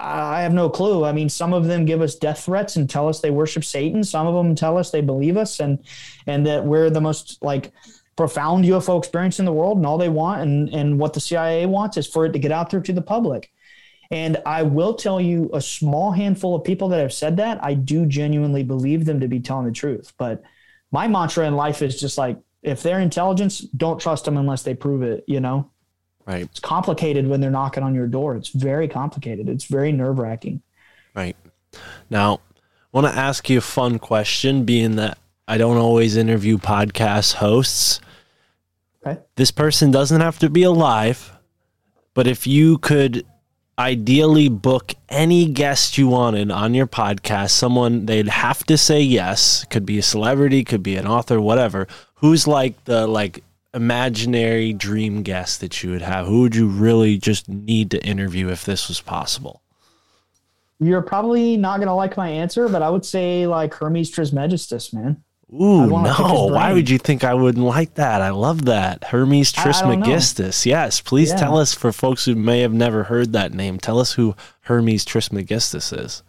I have no clue. I mean, some of them give us death threats and tell us they worship Satan. Some of them tell us they believe us and and that we're the most like profound UFO experience in the world, and all they want and and what the CIA wants is for it to get out there to the public. And I will tell you, a small handful of people that have said that, I do genuinely believe them to be telling the truth. But my mantra in life is just like, if they're intelligence, don't trust them unless they prove it. You know, Right. it's complicated when they're knocking on your door. It's very complicated. It's very nerve wracking. Right. Now, I want to ask you a fun question, being that I don't always interview podcast hosts. Okay. This person doesn't have to be alive, but if you could ideally book any guest you wanted on your podcast, someone they'd have to say yes, could be a celebrity, could be an author, whatever. Who's like the like imaginary dream guest that you would have? Who would you really just need to interview if this was possible? You're probably not going to like my answer, but I would say like Hermes Trismegistus, man. Ooh, I'd wanna pick his no. Why would you think I wouldn't like that? I love that. Hermes. Trismegistus. Yes, please Yeah. tell us for folks who may have never heard that name. Tell us who Hermes Trismegistus is.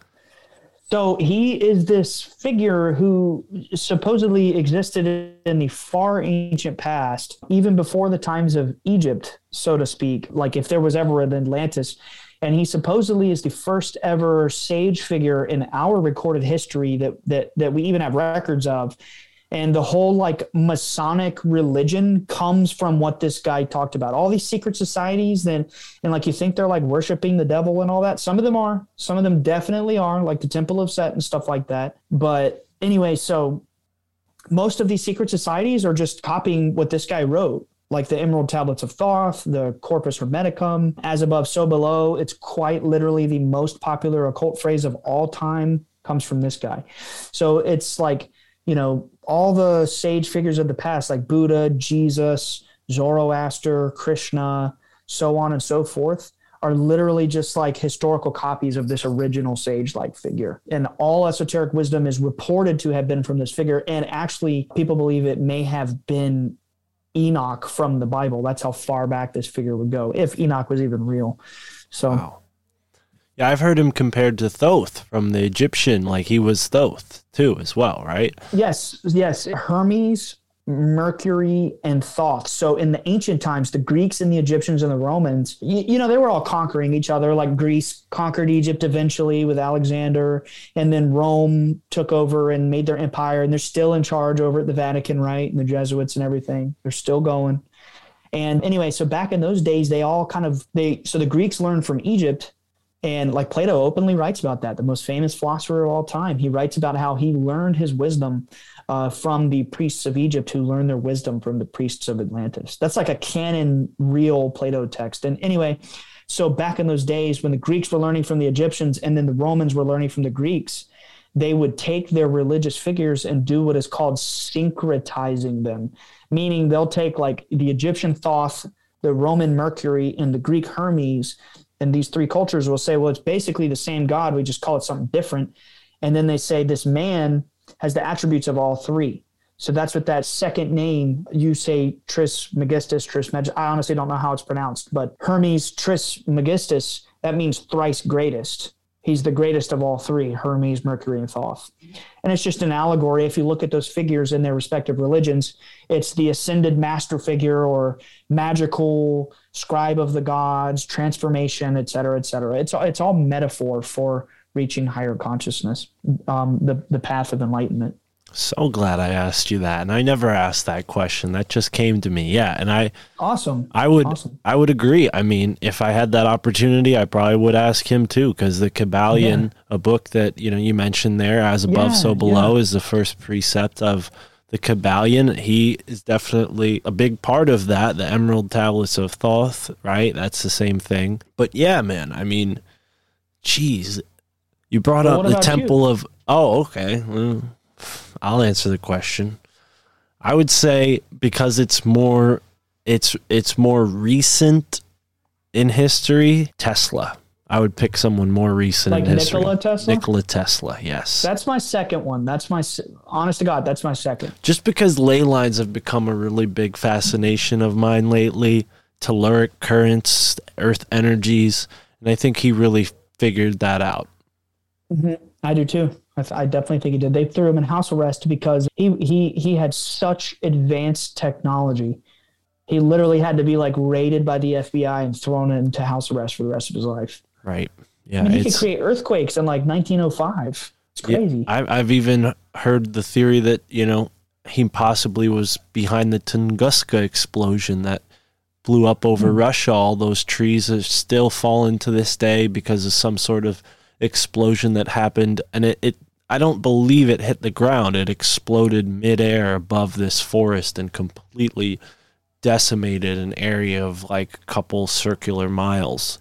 So he is this figure who supposedly existed in the far ancient past, even before the times of Egypt, so to speak. Like if there was ever an Atlantis. And he supposedly is the first ever sage figure in our recorded history that that that we even have records of. And the whole like Masonic religion comes from what this guy talked about. All these secret societies, then and like you think they're like worshiping the devil and all that. Some of them are. Some of them definitely are, like the Temple of Set and stuff like that. But anyway, so most of these secret societies are just copying what this guy wrote, like the Emerald Tablets of Thoth, the Corpus Hermeticum, as above, so below. It's quite literally the most popular occult phrase of all time comes from this guy. So it's like, you know, all the sage figures of the past, like Buddha, Jesus, Zoroaster, Krishna, so on and so forth, are literally just like historical copies of this original sage like figure. And all esoteric wisdom is reported to have been from this figure. And actually, people believe it may have been Enoch from the Bible. That's how far back this figure would go, if Enoch was even real. So, Wow. Yeah, I've heard him compared to Thoth from the Egyptian, like he was Thoth too, as well, right? yes, yes, Hermes, Mercury, and Thoth. So, in the ancient times, the Greeks and the Egyptians and the Romans, you, you know, they were all conquering each other. Like Greece conquered Egypt eventually with Alexander, and then Rome took over and made their empire, and they're still in charge over at the Vatican, right? And the Jesuits and everything. They're still going. And anyway, so back in those days, they all kind of they so the Greeks learned from Egypt, and like Plato openly writes about that, the most famous philosopher of all time. He writes about how he learned his wisdom uh, from the priests of Egypt, who learned their wisdom from the priests of Atlantis. That's like a canon, real Plato text. And anyway, so back in those days when the Greeks were learning from the Egyptians, and then the Romans were learning from the Greeks, they would take their religious figures and do what is called syncretizing them, meaning they'll take like the Egyptian Thoth, the Roman Mercury, and the Greek Hermes, and these three cultures will say, well, it's basically the same God. We just call it something different. And then they say this man has the attributes of all three. So that's what that second name, you say Trismegistus, Trismegis. I honestly don't know how it's pronounced, but Hermes Trismegistus, that means thrice greatest. He's the greatest of all three Hermes, Mercury, and Thoth. And it's just an allegory. If you look at those figures in their respective religions, it's the ascended master figure or magical scribe of the gods, transformation, et cetera, et cetera. It's, it's all metaphor for reaching higher consciousness, um, the, the path of enlightenment. So glad I asked you that. And I never asked that question. That just came to me. Yeah. And I Awesome. I would Awesome. I would agree. I mean, if I had that opportunity, I probably would ask him too, because the Kybalion, a book that you know you mentioned there, as above, Yeah, so below, is the first precept of the Kybalion. He is definitely a big part of that. The Emerald Tablets of Thoth, right? That's the same thing. But yeah, man. I mean, geez, you brought Well, up the about you? Temple of. Oh, okay. Well, I'll answer the question. I would say because it's more it's it's more recent in history, Tesla. I would pick someone more recent Like in history. Nikola Tesla? Nikola Tesla, yes. That's my second one. That's my, honest to God, that's my second. Just because ley lines have become a really big fascination of mine lately, telluric currents, earth energies, and I think he really figured that out. Mm-hmm. I do too. I, th- I definitely think he did. They threw him in house arrest because he he he had such advanced technology. He literally had to be like raided by the FBI and thrown into house arrest for the rest of his life. Right. Yeah. I mean, he could create earthquakes in like 1905. It's Yeah, crazy. I, I've even heard the theory that you know he possibly was behind the Tunguska explosion that blew up over Hmm. Russia. All those trees are still fallen to this day because of some sort of explosion that happened, and it, it I don't believe it hit the ground. It exploded midair above this forest and completely decimated an area of like a couple circular miles.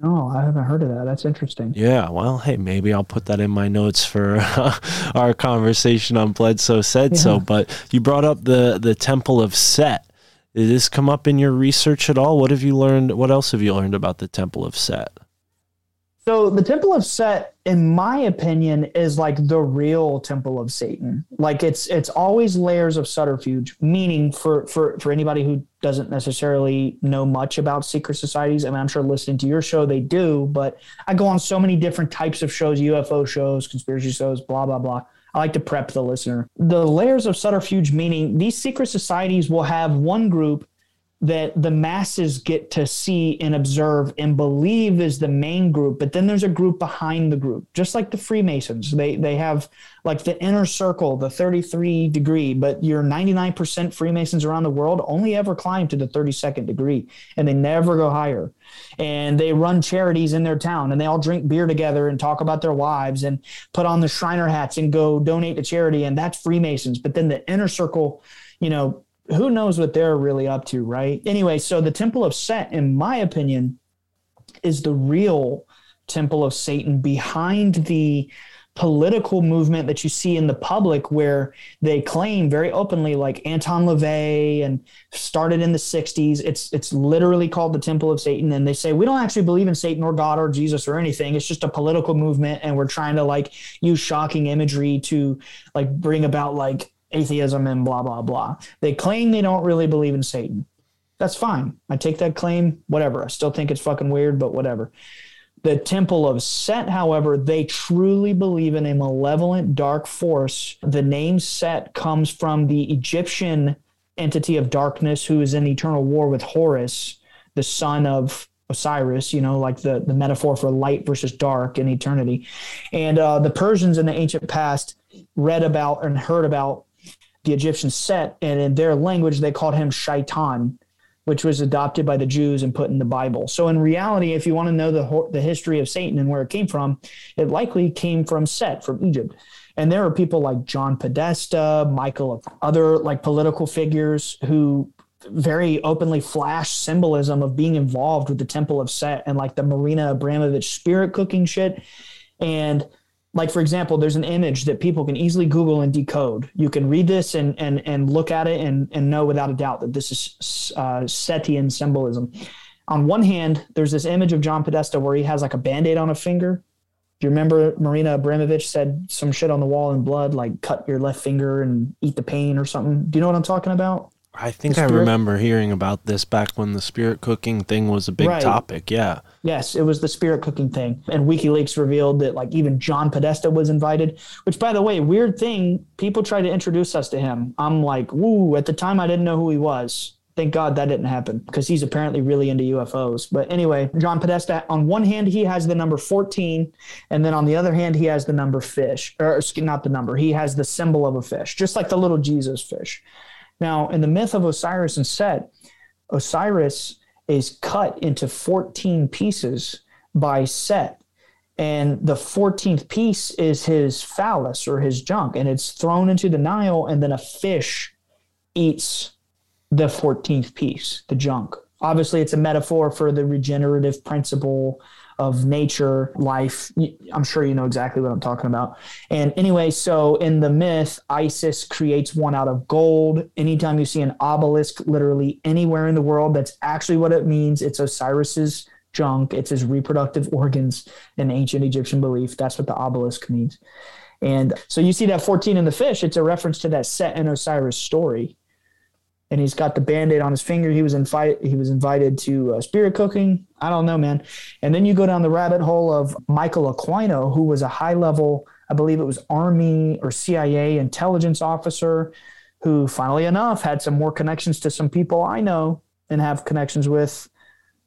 No, I haven't heard of that. That's interesting. Yeah, well, hey, maybe I'll put that in my notes for our conversation on Bledsoe said so. But you brought up the the Temple of Set. Did this come up in your research at all? What have you learned? What else have you learned about the Temple of Set? So the Temple of Set, in my opinion, is like the real Temple of Satan. Like it's it's always layers of subterfuge. Meaning, for for for anybody who doesn't necessarily know much about secret societies, I mean, I'm sure listening to your show they do, but I go on so many different types of shows, UFO shows, conspiracy shows, blah blah blah. I like to prep the listener. The layers of subterfuge, meaning these secret societies will have one group that the masses get to see and observe and believe is the main group but then there's a group behind the group just like the freemasons. They they have like the inner circle the 33 degree but your 99% freemasons around the world only ever climb to the 32nd degree and they never go higher. And they run charities in their town and they all drink beer together and talk about their wives and put on the shriner hats and go donate to charity and that's freemasons. But then the inner circle you know who knows what they're really up to, right? Anyway, so the Temple of Set, in my opinion, is the real Temple of Satan behind the political movement that you see in the public where they claim very openly like Anton LaVey and started in the 60s it's it's literally called the temple of satan. And they say we don't actually believe in satan or god or jesus or anything. It's just a political movement and we're trying to like use shocking imagery to like bring about like atheism and blah blah blah. They claim they don't really believe in satan. That's fine. I take that claim whatever. I still think it's fucking weird but whatever. The temple of Set, however, they truly believe in a malevolent dark force. The name Set comes from the Egyptian entity of darkness who is in eternal war with Horus, the son of Osiris, you know, like the, the metaphor for light versus dark in eternity. And uh, the Persians in the ancient past read about and heard about the Egyptian Set, and in their language, they called him Shaitan which was adopted by the Jews and put in the Bible. So in reality, if you want to know the the history of Satan and where it came from, it likely came from Set from Egypt. And there are people like John Podesta, Michael, other like political figures who very openly flash symbolism of being involved with the Temple of Set and like the Marina Abramovich spirit cooking shit. And like for example there's an image that people can easily google and decode. You can read this and and and look at it and and know without a doubt that this is uh, setian symbolism. On one hand there's this image of john podesta where he has like a band-aid on a finger. Do you remember marina abramovich said some shit on the wall in blood like cut your left finger and eat the pain or something? Do you know what i'm talking about I think I remember hearing about this back when the spirit cooking thing was a big Right. topic. Yeah. Yes, it was the spirit cooking thing. And WikiLeaks revealed that like even John Podesta was invited, which by the way, weird thing, people tried to introduce us to him. I'm like, woo, at the time I didn't know who he was. Thank God that didn't happen because he's apparently really into UFOs. But anyway, John Podesta, on one hand, he has the number 14, and then on the other hand, he has the number fish, or not the number, he has the symbol of a fish, just like the little Jesus fish. Now, in the myth of Osiris and Set, Osiris is cut into 14 pieces by Set. And the 14th piece is his phallus or his junk, and it's thrown into the Nile, and then a fish eats the 14th piece, the junk. Obviously, it's a metaphor for the regenerative principle of nature, life. I'm sure you know exactly what I'm talking about. And anyway, so in the myth, Isis creates one out of gold. Anytime you see an obelisk literally anywhere in the world, that's actually what it means. It's Osiris's junk, it's his reproductive organs in ancient Egyptian belief. That's what the obelisk means. And so you see that 14 in the fish, it's a reference to that Set and Osiris story. And he's got the band-aid on his finger. He was invited. He was invited to uh, spirit cooking. I don't know, man. And then you go down the rabbit hole of Michael Aquino, who was a high-level, I believe it was Army or CIA intelligence officer, who, funnily enough, had some more connections to some people I know and have connections with.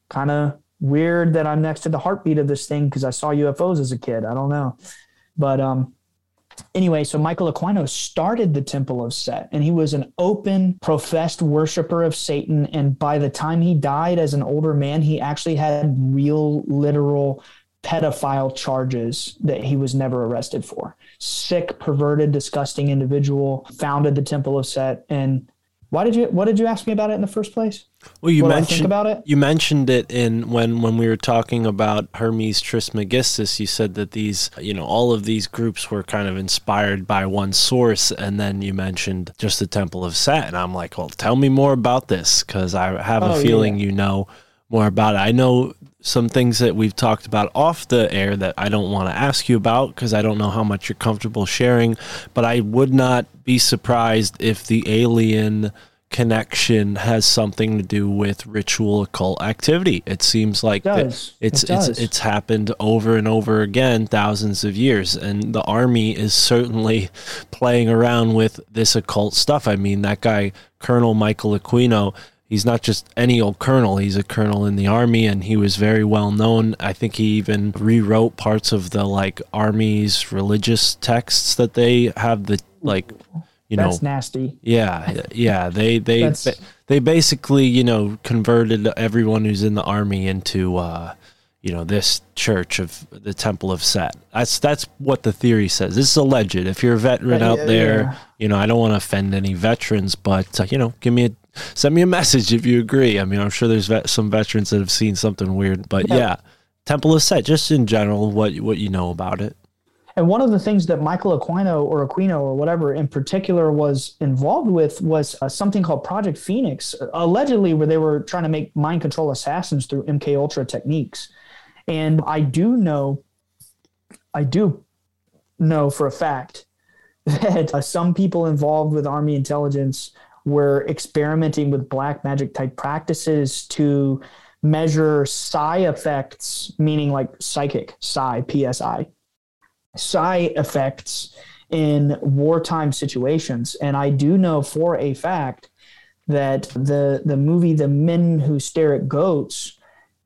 Kind of weird that I'm next to the heartbeat of this thing because I saw UFOs as a kid. I don't know, but um, anyway, so Michael Aquino started the Temple of Set, and he was an open, professed worshiper of Satan. And by the time he died as an older man, he actually had real, literal pedophile charges that he was never arrested for. Sick, perverted, disgusting individual founded the Temple of Set. And why did you? What did you ask me about it in the first place? Well, you What mentioned about it? You mentioned it in when when we were talking about Hermes Trismegistus. You said that these, you know, all of these groups were kind of inspired by one source, and then you mentioned just the Temple of Set, and I'm like, well, tell me more about this because I have Oh, a yeah. feeling you know more about it. I know some things that we've talked about off the air that I don't want to ask you about because I don't know how much you're comfortable sharing, but I would not be surprised if the alien connection has something to do with ritual occult activity. It seems like does. it's It it's it's happened over and over again thousands of years and the army is certainly playing around with this occult stuff. I mean that guy Colonel Michael Aquino He's not just any old colonel. He's a colonel in the army, and he was very well known. I think he even rewrote parts of the like army's religious texts that they have. The like, you know, That's nasty. yeah, yeah. They they they basically you know converted everyone who's in the army into uh, you know this church of the Temple of Set. That's that's what the theory says. This is alleged. If you're a veteran out yeah, there, yeah. you know I don't want to offend any veterans, but uh, you know give me a send me a message if you agree. I mean I'm sure there's vet- some veterans that have seen something weird, but Yeah. yeah. Temple of Set, just in general, what what you know about it. And one of the things that Michael Aquino or Aquino or whatever in particular was involved with was uh, something called Project Phoenix, allegedly where they were trying to make mind control assassins through MK Ultra techniques. And I do know, I do know for a fact that uh, some people involved with Army intelligence were experimenting with black magic type practices to measure psi effects, meaning like psychic psi, PSI, psi effects in wartime situations. And I do know for a fact that the the movie The Men Who Stare at Goats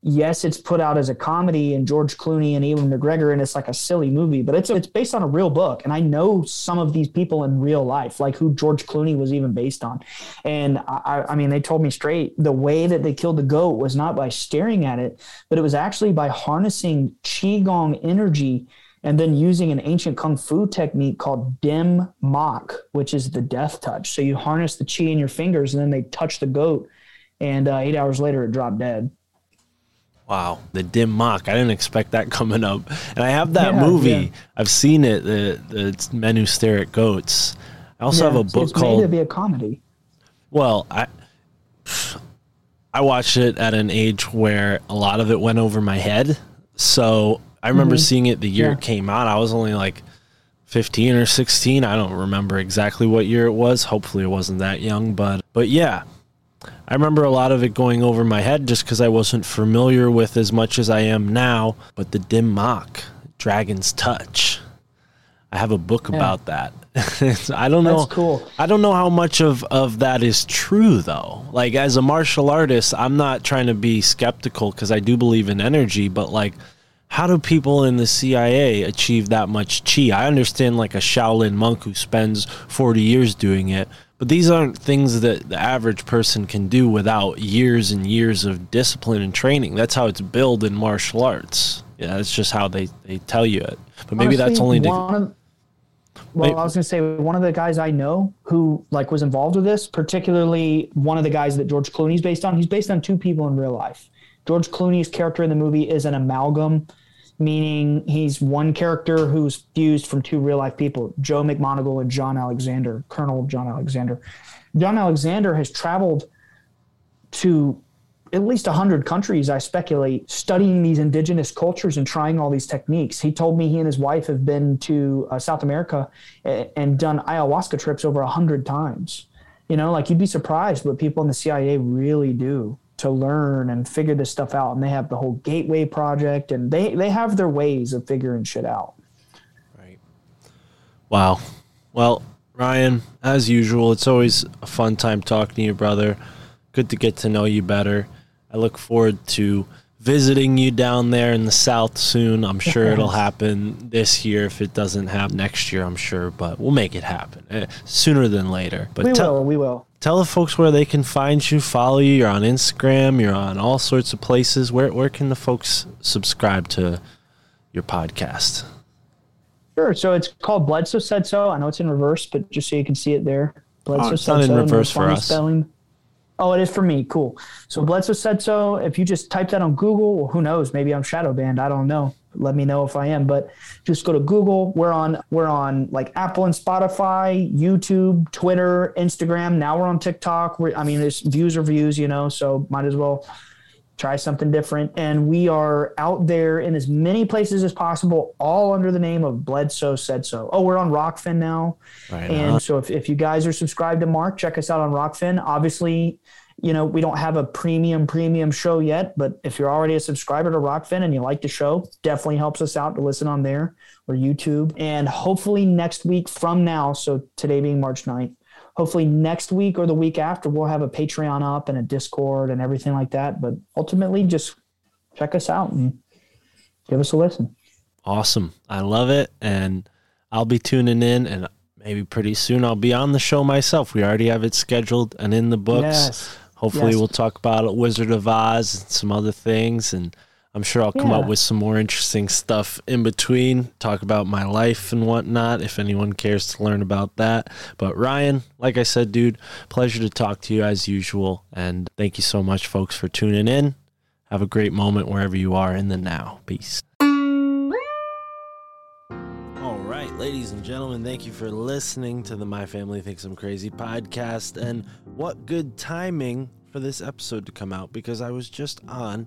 yes, it's put out as a comedy and George Clooney and Ewan McGregor, and it's like a silly movie, but it's it's based on a real book. And I know some of these people in real life, like who George Clooney was even based on. And I, I mean, they told me straight the way that they killed the goat was not by staring at it, but it was actually by harnessing qigong energy and then using an ancient kung fu technique called dim mak, which is the death touch. So you harness the chi in your fingers, and then they touch the goat, and uh, eight hours later it dropped dead. Wow, the dim mak. I didn't expect that coming up. And I have that Yeah, movie. yeah. I've seen it. The the Men Who Stare at Goats. I also have Yeah, a so book it's made called. to be a comedy. Well, I I watched it at an age where a lot of it went over my head. So I remember seeing it the year Mm-hmm. It came out. I was only like 15 or 16. I don't remember exactly what year it was. Hopefully it wasn't that young, but but yeah. I remember a lot of it going over my head just because I wasn't familiar with as much as I am now. But the dim mak, Dragon's Touch. I have a book about that. I don't know. That's cool. I don't know how much of, of that is true though. Like as a martial artist, I'm not trying to be skeptical because I do believe in energy, but like how do people in the CIA achieve that much chi? I understand like a Shaolin monk who spends 40 years doing it, but these aren't things that the average person can do without years and years of discipline and training. That's how it's built in martial arts. Yeah, that's just how they, they tell you it. But maybe that's only to, well. I was gonna say one of the guys I know who like was involved with this, particularly one of the guys that George Clooney's based on. He's based on two people in real life. George Clooney's character in the movie is an amalgam, meaning he's one character who's fused from two real life people, Joe McMoneagle and John Alexander, Colonel John Alexander. John Alexander has traveled to at least 100 countries, I speculate, studying these indigenous cultures and trying all these techniques. He told me he and his wife have been to uh, South America a- and done ayahuasca trips over 100 times. You know, like you'd be surprised what people in the CIA really do to learn and figure this stuff out. And they have the whole Gateway Project and they, they have their ways of figuring shit out. Right. Wow. Well, Ryan, as usual, it's always a fun time talking to you, brother. Good to get to know you better. I look forward to visiting you down there in the south soon. I'm sure it'll happen this year. If it doesn't happen next year, I'm sure, but we'll make it happen eh, sooner than later. But We tell, will, we will. Tell the folks where they can find you, follow you. You're on Instagram. You're on all sorts of places. Where where can the folks subscribe to your podcast? Sure. So it's called Bledsoe Said So. I know it's in reverse, but just so you can see it there. Bledsoe Oh, it's Said not in So, reverse for us. Spelling. Oh, it is for me. Cool. So Bledsoe Said So. If you just type that on Google, well, who knows? Maybe I'm shadow banned. I don't know. Let me know if I am. But just go to Google. We're on we're on like Apple and Spotify, YouTube, Twitter, Instagram. Now we're on TikTok. We're, I mean, there's views are views, you know. So might as well try something different. And we are out there in as many places as possible, all under the name of Bledsoe Said So. Oh, we're on Rokfin now. Right and on. so if, if you guys are subscribed to Mark, check us out on Rokfin. Obviously, you know, we don't have a premium, premium show yet, but if you're already a subscriber to Rokfin and you like the show, definitely helps us out to listen on there or YouTube. And hopefully next week from now, so today being March 9th, hopefully next week or the week after we'll have a patreon up and a discord and everything like that but ultimately just check us out and give us a listen Awesome. I love it. And I'll be tuning in and maybe pretty soon I'll be on the show myself. We already have it scheduled and in the books. yes Hopefully Yes. we'll talk about Wizard of Oz and some other things and I'm sure I'll come Yeah. up with some more interesting stuff in between, talk about my life and whatnot if anyone cares to learn about that. But Ryan, like I said, dude, pleasure to talk to you as usual. And thank you so much, folks, for tuning in. Have a great moment wherever you are in the now. Peace. Ladies and gentlemen, thank you for listening to the My Family Thinks I'm Crazy podcast. And what good timing for this episode to come out because I was just on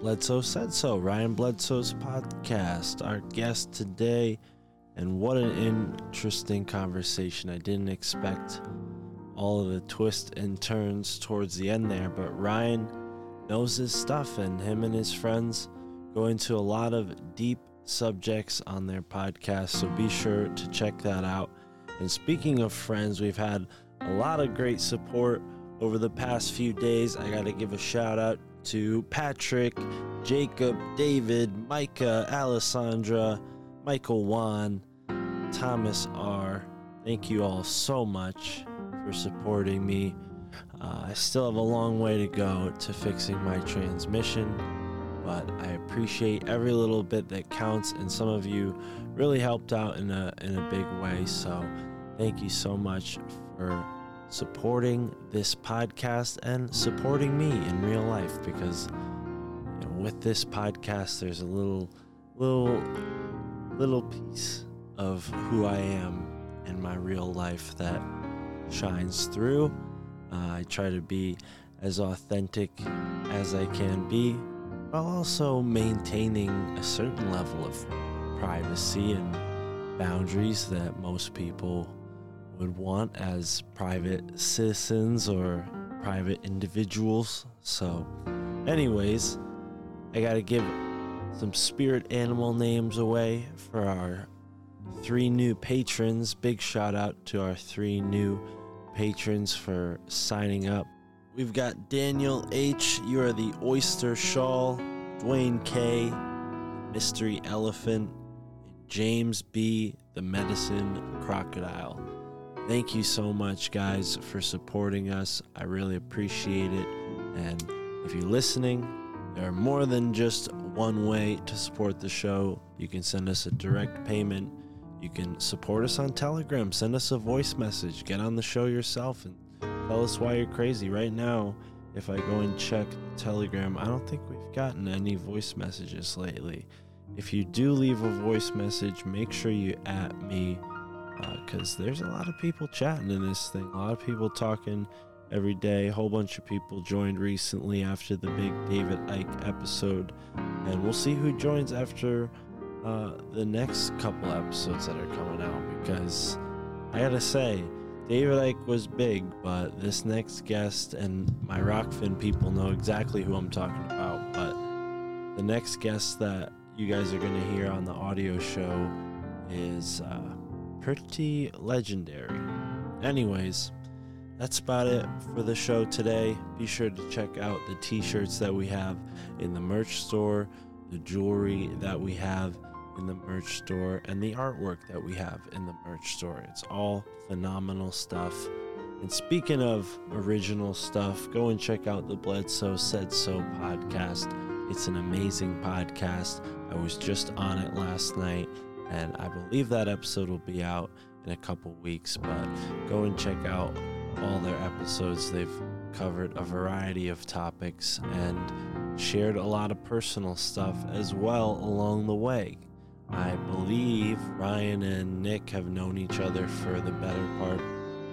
Bledsoe Said So, Ryan Bledsoe's podcast. Our guest today, and what an interesting conversation. I didn't expect all of the twists and turns towards the end there, but Ryan knows his stuff, and him and his friends go into a lot of deep subjects on their podcast. So be sure to check that out. And speaking of friends, we've had a lot of great support over the past few days. I got to give a shout out to Patrick, Jacob, David, Micah, Alessandra, Michael Wan, Thomas R. Thank you all so much for supporting me. Uh, I still have a long way to go to fixing my transmission, but I appreciate every little bit that counts, and some of you really helped out in a in a big way. So, thank you so much for supporting this podcast and supporting me in real life because you know, with this podcast there's a little little little piece of who I am in my real life that shines through. Uh, I try to be as authentic as I can be while also maintaining a certain level of privacy and boundaries that most people would want as private citizens or private individuals. So, anyways, I got to give some spirit animal names away for our three new patrons. Big shout out to our three new patrons for signing up. We've got Daniel H. You are the Oyster Shawl, Dwayne K. Mystery Elephant, James B. The Medicine Crocodile. Thank you so much, guys, for supporting us. I really appreciate it. And if you're listening, there are more than just one way to support the show. You can send us a direct payment. You can support us on Telegram. Send us a voice message. Get on the show yourself and tell us why you're crazy. Right now, if I go and check Telegram, I don't think we've gotten any voice messages lately. If you do leave a voice message, make sure you at me because there's a lot of people chatting in this thing. A lot of people talking every day. A whole bunch of people joined recently after the big David Icke episode, and we'll see who joins after uh, the next couple episodes that are coming out. Because I gotta say, David Icke was big, but this next guest and my Rokfin people know exactly who I'm talking about. But the next guest that you guys are gonna hear on the audio show is. Uh, pretty legendary. Anyways, that's about it for the show today. Be sure to check out the t shirts that we have in the merch store, the jewelry that we have in the merch store, and the artwork that we have in the merch store. It's all phenomenal stuff. And speaking of original stuff, go and check out the Bledsoe Said So podcast. It's an amazing podcast. I was just on it last night and I believe that episode will be out in a couple weeks. But go and check out all their episodes. They've covered a variety of topics and shared a lot of personal stuff as well along the way. I believe Ryan and Nick have known each other for the better part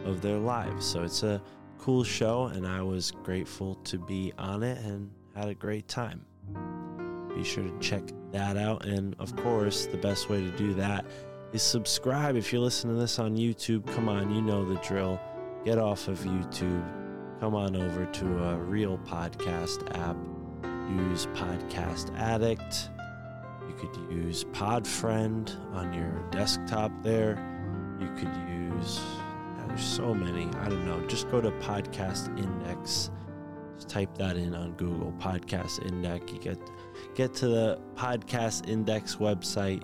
of their lives. So it's a cool show, and I was grateful to be on it and had a great time. Be sure to check that out. And of course, the best way to do that is subscribe. If you're listening to this on YouTube, come on, you know the drill. Get off of YouTube. Come on over to a real podcast app. Use Podcast Addict. Could use Podfriend on your desktop there. You could use, yeah, there's so many. I don't know. Just go to Podcast Index. Just type that in on Google, Podcast Index. You get get to the podcast index website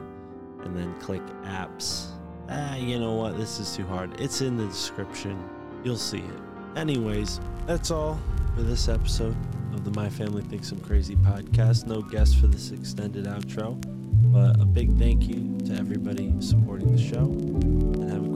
and then click apps. Ah, you know what? This is too hard. It's in the description. You'll see it. Anyways, that's all for this episode of the My Family Thinks I'm Crazy podcast. No guest for this extended outro, but a big thank you to everybody supporting the show and have a